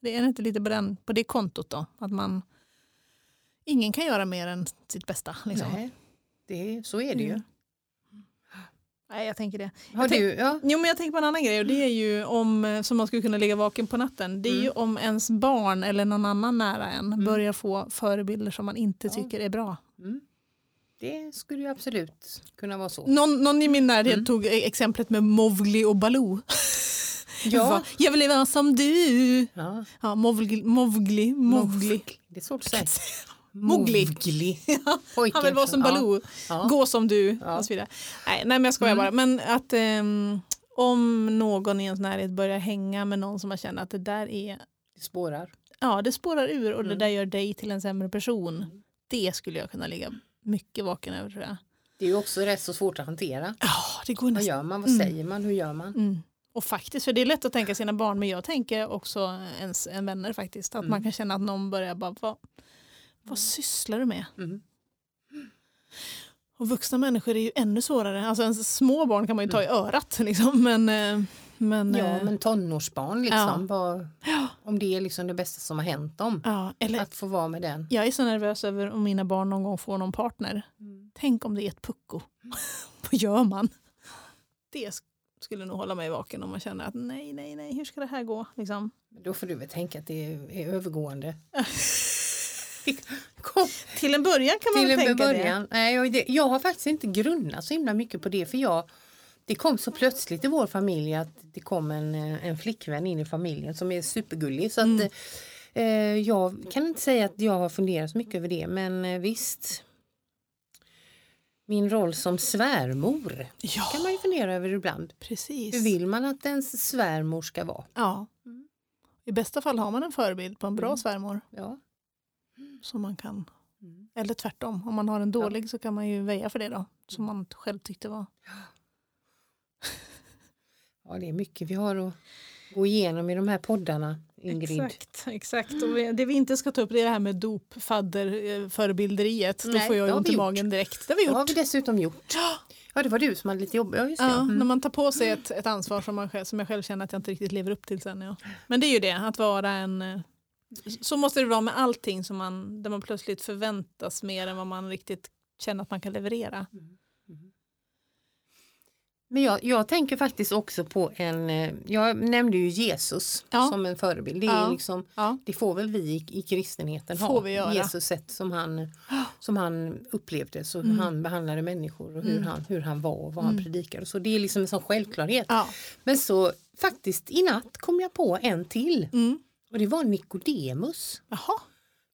Det är inte lite på, den, på det kontot då, att man, ingen kan göra mer än sitt bästa. Liksom. Nej, det, så är det ju. Mm. Nej, jag tänker det. Har Jag tänk- du, ja, Jo, men jag tänker på en annan grej och det är ju om, eh, som man skulle kunna ligga vaken på natten. Det är ju om ens barn eller någon annan nära en börjar få förebilder som man inte Ja. tycker är bra. mm. det skulle ju absolut kunna vara så. Någon, någon i min närhet tog e- exemplet med Mowgli och Baloo. Ja. Jag vill vara som du. Ja. Ja, Mowgli, Mowgli, Mowgli. Det är svårt att säga. Mowgli. Mowgli. Han vill vara som Baloo. Ja. Gå som du Ja. Mm. och så vidare. Nej, nej men jag skojar bara. Men att ehm, om någon i ens närhet börjar hänga med någon som man känner att det där är Det spårar. ja, det spårar ur och det Mm. där gör dig till en sämre person. Det skulle jag kunna ligga mycket vaken över tror jag. Det är ju också rätt så svårt att hantera. Ja, det går Vad nästan. gör man? Vad Mm. säger man? Hur gör man? Mm. Och faktiskt, för det är lätt att tänka sina barn, men jag tänker också ens en vänner faktiskt. Att Mm. man kan känna att någon börjar bara, vad, vad sysslar du med? Mm. Och vuxna människor är ju ännu svårare. Alltså ens små barn kan man ju ta i örat liksom. Men, eh, men, Mm. Ja, eh, men tonårsbarn liksom. Ja. Vad, om det är liksom det bästa som har hänt dem. ja, eller Att få vara med den. jag är så nervös över om mina barn någon gång får någon partner. Mm. Tänk om det är ett pucko. Vad gör man? Det sk- skulle nog hålla mig vaken om man känner att nej, nej, nej, hur ska det här gå? Liksom. Då får du väl tänka att det är, är övergående. Kom, Till en början kan man till väl tänka det. början. Nej, jag, det- jag har faktiskt inte grunnat så himla mycket på det för jag det kom så plötsligt i vår familj att det kom en, eh, en flickvän in i familjen som är supergullig. Så Mm. att, eh, jag kan inte säga att jag har funderat så mycket över det men eh, visst. Min roll som svärmor Ja, kan man ju fundera över ibland. precis. Hur vill man att ens svärmor ska vara? Ja. I bästa fall har man en förebild på en bra Mm. svärmor Ja. Som man kan, Mm. eller tvärtom, om man har en dålig så kan man ju väja för det då, som man själv tyckte var. ja, det är mycket vi har att gå igenom i de här poddarna, Ingrid. Exakt, exakt. Och vi- det vi inte ska ta upp det är det här med dop, fadder, eh, förebilderiet. Då Nej, får jag ju har ont i gjort. magen direkt. Det har vi Det har gjort. vi dessutom gjort. Ja, det var du som hade lite jobb. Ja, just. Ja, Mm. När man tar på sig ett, ett ansvar som, man själv, som jag själv känner att jag inte riktigt lever upp till sen. Ja. Men det är ju det, att vara en... Så måste det vara med allting som man, där man plötsligt förväntas mer än vad man riktigt känner att man kan leverera. Men jag, jag tänker faktiskt också på en, eh, jag nämnde ju Jesus Ja. som en förebild. Det, är Ja. liksom, Ja. det får väl vi i, i kristenheten ha. Får vi göra. Jesus sätt som han, som han upplevde, så hur Mm. han behandlade människor och hur, Mm. han, hur han var och vad han predikade. Så det är liksom en sån självklarhet. Men så faktiskt i natt kom jag på en till Mm. Och det var Nikodemus. Jaha.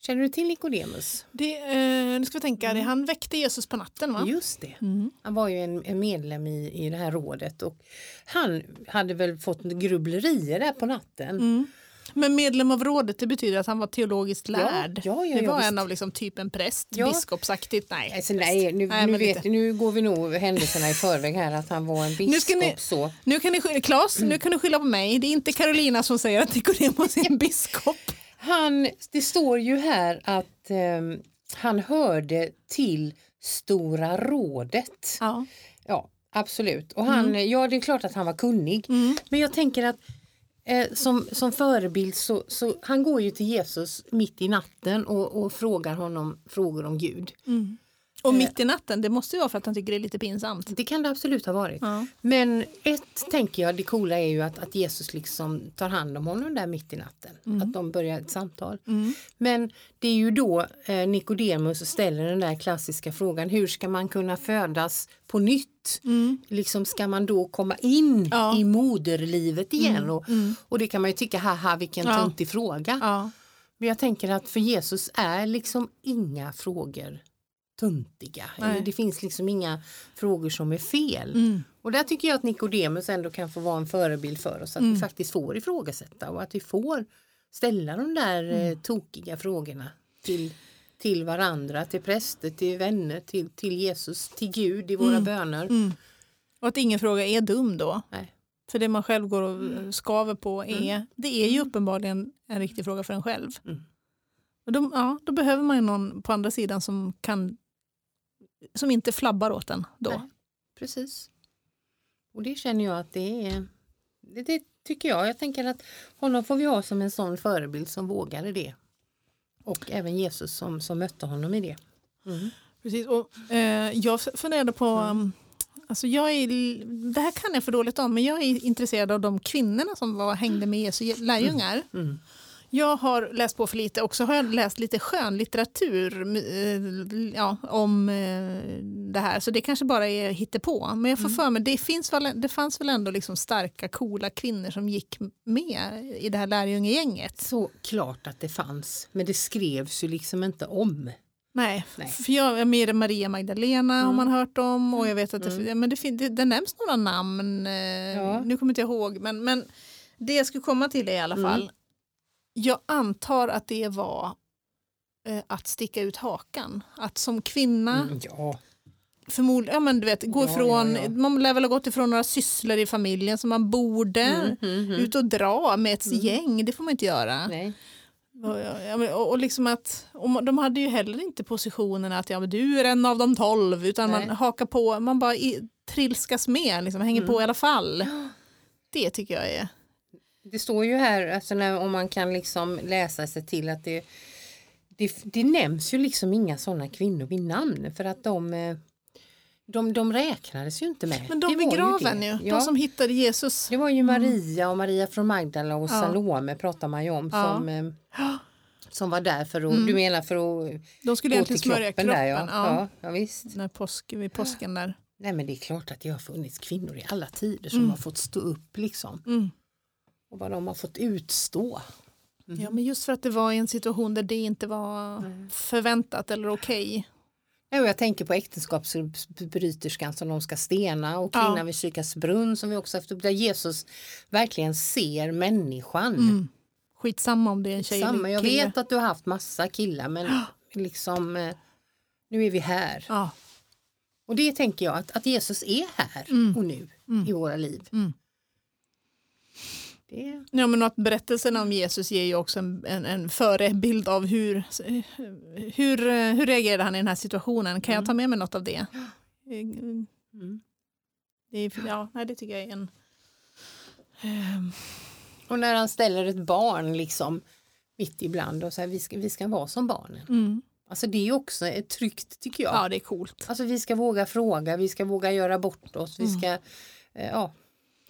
Känner du till Nikodemus? Det, eh, nu ska vi tänka, det, han väckte Jesus på natten va? Just det. Mm. Han var ju en, en medlem i, i det här rådet och han hade väl fått grubblerier där på natten. Mm. Men medlem av rådet det betyder att han var teologiskt lärd. ja, ja, det ja, var visst. en av liksom typen präst, Ja. biskopsaktigt. Nej, Alltså, nej, nu, Nej, nu, vet, nu går vi nog händelserna i förväg här att han var en biskop. Nu ni- så. Nu kan ni skylla, Claes, Mm. nu kan du skylla på mig. Det är inte Carolina som säger att Nikodemus är en biskop. Han, det står ju här att ehm, han hörde till Stora rådet. Ja. Ja, absolut. Och han, ja, det är klart att han var kunnig. Mm. Men jag tänker att eh, som, som förebild så, så han går ju till Jesus mitt i natten och, och frågar honom frågor om Gud. Mm. Och mitt i natten, det måste ju vara för att han tycker det är lite pinsamt. Det kan det absolut ha varit. Ja. Men ett tänker jag, det coola är ju att, att Jesus liksom tar hand om honom där mitt i natten. Att de börjar ett samtal. Men det är ju då eh, Nikodemus ställer den där klassiska frågan, hur ska man kunna födas på nytt? Liksom ska man då komma in Ja. i moderlivet igen? Och, och det kan man ju tycka, haha vilken Ja. töntig fråga. Ja. Men jag tänker att för Jesus är liksom inga frågor töntiga. Eller det finns liksom inga frågor som är fel. Mm. Och där tycker jag att Nikodemus ändå kan få vara en förebild för oss. Att Mm. vi faktiskt får ifrågasätta och att vi får ställa de där Mm. eh, tokiga frågorna till, till varandra, till präster, till vänner, till, till Jesus, till Gud i våra böner. Mm. Och att ingen fråga är dum då. Nej. För det man själv går och skaver på är, det är ju uppenbarligen en riktig fråga för en själv. Mm. Och då, ja, då behöver man ju någon på andra sidan som kan som inte flabbar åt en då. Nej. Precis. Och det känner jag att det är det, det tycker jag. Jag tänker att honom får vi ha som en sån förebild som vågade det. Och även Jesus som, som mötte honom i det. Mm. Precis. Och, eh, jag funderade på, um, alltså jag är, det här kan jag för dåligt om, men jag är intresserad av de kvinnorna som var, hängde med Jesu lärjungar. Mm. Jag har läst på för lite och så har jag läst lite skönlitteratur eh, ja, om eh, det här. Så det kanske bara är hittepå. Men jag får för mig, det, finns väl, det fanns väl ändå liksom starka, coola kvinnor som gick med i det här lärjungegänget. Så klart att det fanns. Men det skrevs ju liksom inte om. Nej, Nej. för jag, med Maria Magdalena har man hört om och jag vet att det, ja, men det, det, det nämns några namn. Eh, Ja. Nu kommer inte jag ihåg, men, men det jag skulle komma till är i alla fall. Jag antar att det var eh, att sticka ut hakan. Att som kvinna Mm, ja. förmodligen, ja men du vet, gå Ja, ifrån, ja, man lär väl ha gått ifrån några sysslor i familjen som man borde Mm, mm, mm. ut och dra med ett gäng, det får man inte göra. Nej. Och, och, liksom att, och de hade ju heller inte positionen att ja, men du är en av de tolv utan Nej. man hakar på, man bara i, trilskas med, liksom, hänger Mm. på i alla fall. Det tycker jag är... Det står ju här, alltså när, om man kan liksom läsa sig till att det, det, det nämns ju liksom inga sådana kvinnor vid namn för att de, eh, de, de räknades ju inte med. Men de vid ju graven ju, Ja, de som hittade Jesus. Det var ju Maria och Maria från Magdala och Ja. Salome pratar man ju om som, eh, som var där för att, du menar för att De skulle egentligen smörja kroppen, kroppen. där ja. ja. Ja. Visst. När påsk, vid påsken där. Nej men det är klart att det har funnits kvinnor i alla tider som har fått stå upp liksom. Mm. Och vad de har fått utstå. Ja, men just för att det var i en situation där det inte var förväntat eller okej. Ja, och jag tänker på äktenskapsbryterskan som de ska stena och Ja. kvinnan vid Kyrkas brunn som vi också haft upp där Jesus verkligen ser människan. Mm. Skitsamma om det är en tjej Samma, jag kille. vet att du har haft massa killar men liksom eh, nu är vi här. Ja. Och det tänker jag att, att Jesus är här Mm. och nu i våra liv. Mm. Det, Ja, men att berättelserna om Jesus ger ju också en, en, en förebild av hur, hur, hur reagerade han i den här situationen. Kan jag ta med mig något av det? mm. det är, ja, nej, det tycker jag är en... ehm, Och när han ställer ett barn liksom mitt ibland och säger vi ska, vi ska vara som barnen. Mm. Alltså det är också ett tryggt tycker jag. Ja, det är coolt. Alltså vi ska våga fråga, vi ska våga göra bort oss, vi ska eh, ja,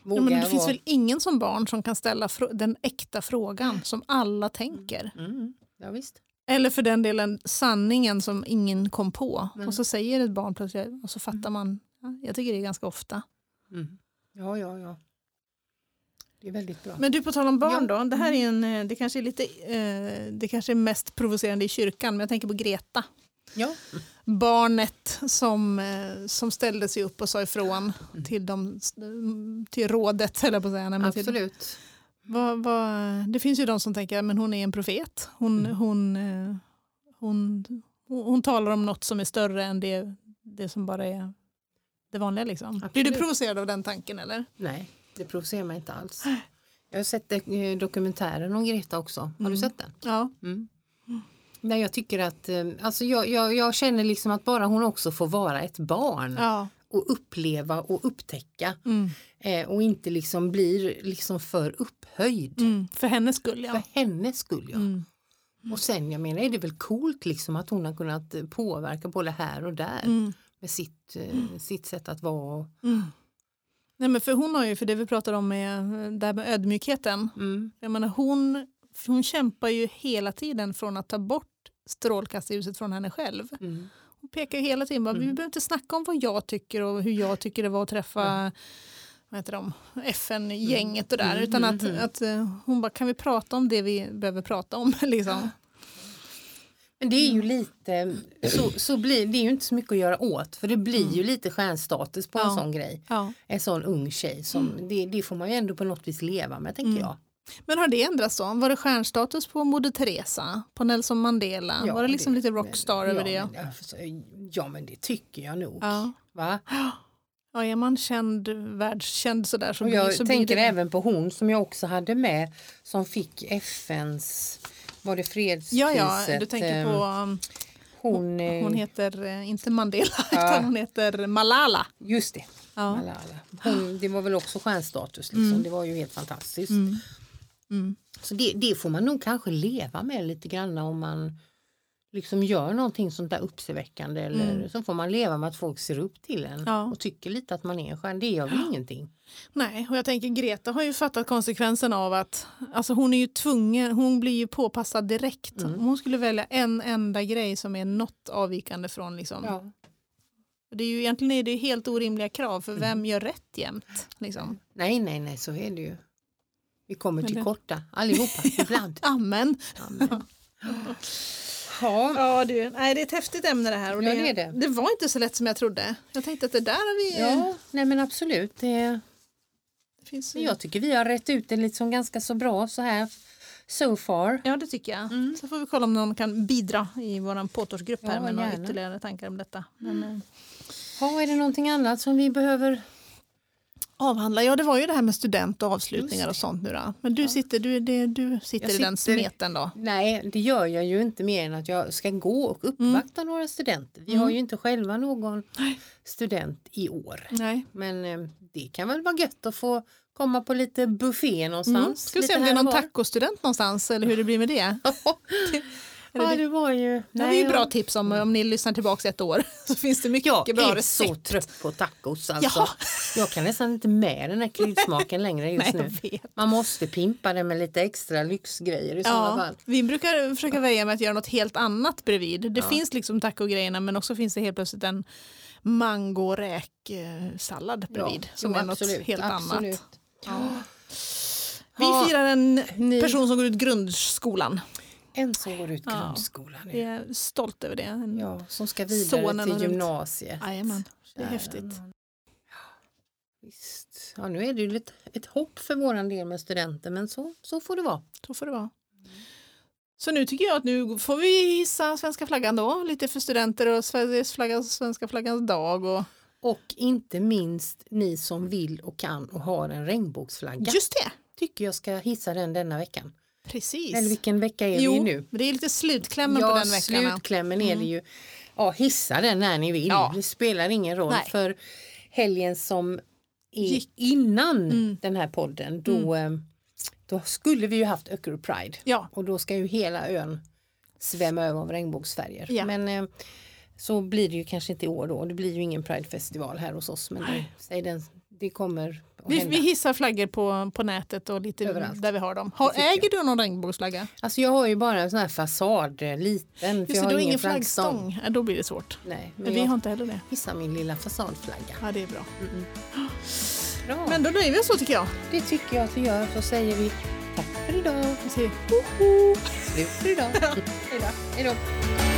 våga Mm. Ja, men det finns vara- väl ingen som barn som kan ställa den äkta frågan som alla tänker. Mm, ja, visst. Eller för den delen sanningen som ingen kom på. Och så säger ett barn plötsligt och så fattar man. Ja, jag tycker det är ganska ofta. Mm. Ja, ja, ja. Det är väldigt bra. Men du, på tal om barn Ja. då. Det här är en, eh, det kanske är lite, eh, det kanske är mest provocerande i kyrkan, men jag tänker på Greta. Ja. Barnet som, eh, som ställde sig upp och sa ifrån Mm. till, dem, till rådet, jag på att säga. Nej, men till, Absolut. vad, vad, det finns ju de som tänker att hon är en profet. Hon, Mm. hon, eh, hon, hon, hon talar om något som är större än det, det som bara är det vanliga. Liksom. Blir du Absolut. provocerad av den tanken? eller? Nej, det provocerar mig inte alls. Jag har sett eh, dokumentären om Greta också. Har Mm. du sett den? Ja. Mm. Nej, jag tycker att, eh, alltså jag, jag, jag känner liksom att bara hon också får vara ett barn ja. och uppleva och upptäcka Mm. eh, och inte liksom blir liksom för upphöjd. Mm. För hennes skull, ja. För hennes skull ja. Mm. Och sen jag menar är det väl coolt liksom att hon har kunnat eh, påverka både här och där Mm. med sitt, eh, sitt sätt att vara. Mm. Nej, men för hon har ju, för det vi pratar om med, det här med ödmjukheten. Mm. Jag menar, hon, hon kämpar ju hela tiden från att ta bort strålkastarljuset från henne själv. Mm. Hon pekar ju hela tiden, bara, vi Mm. behöver inte snacka om vad jag tycker och hur jag tycker det var att träffa vad heter de, FN-gänget och där. Mm, Utan mm, att, mm. att eh, hon bara, kan vi prata om det vi behöver prata om? Liksom. Men det är ju lite, så, så blir, det är ju inte så mycket att göra åt för det blir ju lite stjärnstatus på en Ja. sån grej. Ja. En sån ung tjej, som, det, det får man ju ändå på något vis leva med tänker Mm. jag. Men har det ändrats då? Var det stjärnstatus på Moder Teresa? På Nelson Mandela? Ja, var det liksom det- lite rockstar över det? ja, men, alltså, ja men det tycker jag nog. Ja. Va? ja, är man känd, världskänd sådär blir, jag så tänker det. även på hon som jag också hade med som fick FNs, var det fredspriset? Ja, ja, du tänker ehm, på, um, hon, eh, hon heter eh, inte Mandela Ja. utan hon heter Malala. Just det, Ja. Malala. Hon, det var väl också stjärnstatus, liksom. det var ju helt fantastiskt. Mm. Mm. Så det, det får man nog kanske leva med lite grann om man liksom gör någonting sånt där uppseendeväckande eller Mm. så får man leva med att folk ser upp till en Ja. och tycker lite att man är en stjärna. Det gör väl ingenting. Nej, och jag tänker Greta har ju fattat konsekvensen av att alltså hon är ju tvungen, hon blir ju påpassad direkt. Mm. Om hon skulle välja en enda grej som är något avvikande från liksom. Ja. Det är ju egentligen är det helt orimliga krav för Mm. vem gör rätt jämt? Liksom. Nej, nej, nej, så är det ju. Vi kommer till det- korta allihopa ibland. Amen. Amen. Ja, Ja du, nej det är ett häftigt ämne det här. Och Ja, det, det är det. det var inte så lätt som jag trodde. Jag tänkte att det där har vi... ja nej men absolut. Det, det finns, jag tycker vi har rätt ut det liksom ganska så bra så här so far. Ja det tycker jag. Mm. Så får vi kolla om någon kan bidra i vår påtårsgrupp här Ja, med några gärna. ytterligare tankar om detta. Men, eh, Ja, är det någonting annat som vi behöver? Avhandla, ja det var ju det här med student och avslutningar och sånt nu då. Men du sitter, du, det, du sitter Jag i den sitter- smeten då? Nej, det gör jag ju inte mer än att jag ska gå och uppvakta några studenter. Vi Mm. har ju inte själva någon student i år. Nej. Men eh, det kan väl vara gött att få komma på lite buffé någonstans. Mm. Ska vi se om det är någon tacostudent någonstans eller hur det blir med det? Ja, det- var ju... Det är ju bra tips om, om ni lyssnar tillbaka ett år. Så finns det mycket Jag bra är recept. så trött på tacos alltså. Jag kan nästan inte med den här kryddsmaken längre just Nej, nu. Man måste pimpa det med lite extra lyxgrejer i sådana Ja, fall. vi brukar försöka väja med att göra något helt annat bredvid. Det Ja. finns liksom tacogrejerna men också finns det helt plötsligt en mango och räksallad bredvid som jo, är något absolut, helt absolut. annat. Ja. Vi Ja, firar en person som går ut grundskolan. En som går ut grundskolan nu. Vi är stolt över det. En- Ja, som ska vidare till gymnasiet. Jajamän, det är häftigt. Visst. Ja, nu är det ju lite, ett hopp för våran del med studenter men så, så får det vara. Så får det vara. Så nu tycker jag att nu får vi hissa svenska flaggan då, lite för studenter och Sveriges flagga, svenska flaggans dag. Och... Och inte minst ni som vill och kan och har en regnbågsflagga. Just det, Tycker jag ska hissa den denna veckan. Precis. Eller vilken vecka är jo, vi nu? men det är lite slutklämmen ja, på den veckan. va? slutklämmen är det ju. Ja, hissa den när ni vill. Ja. Det spelar ingen roll. Nej. För helgen som är Gick. innan Mm. den här podden då, eh, då skulle vi ju haft Öckerö Pride. Ja, Och då ska ju hela ön svämma över av regnbågsfärger. Ja. Men eh, så blir det ju kanske inte i år då. Det blir ju ingen Pridefestival här hos oss. Men det, den, det kommer vi, vi hissar flaggor på, på nätet och lite Överallt. där vi har dem. Har, jag. äger du någon regnbågsflagga? Alltså jag har ju bara en sån här fasad, eh, liten. För Just jag det, har du har ingen flaggstång. flaggstång. Ja, då blir det svårt. Nej, men Men vi jag har inte heller det. hissar min lilla fasadflagga. Ja, det är bra. Mm -mm. Bra. Men då nöjer vi oss så tycker jag. Det tycker jag att vi gör. Så säger vi tack för idag. Vi säger Hoho! Slut för idag. Hej då.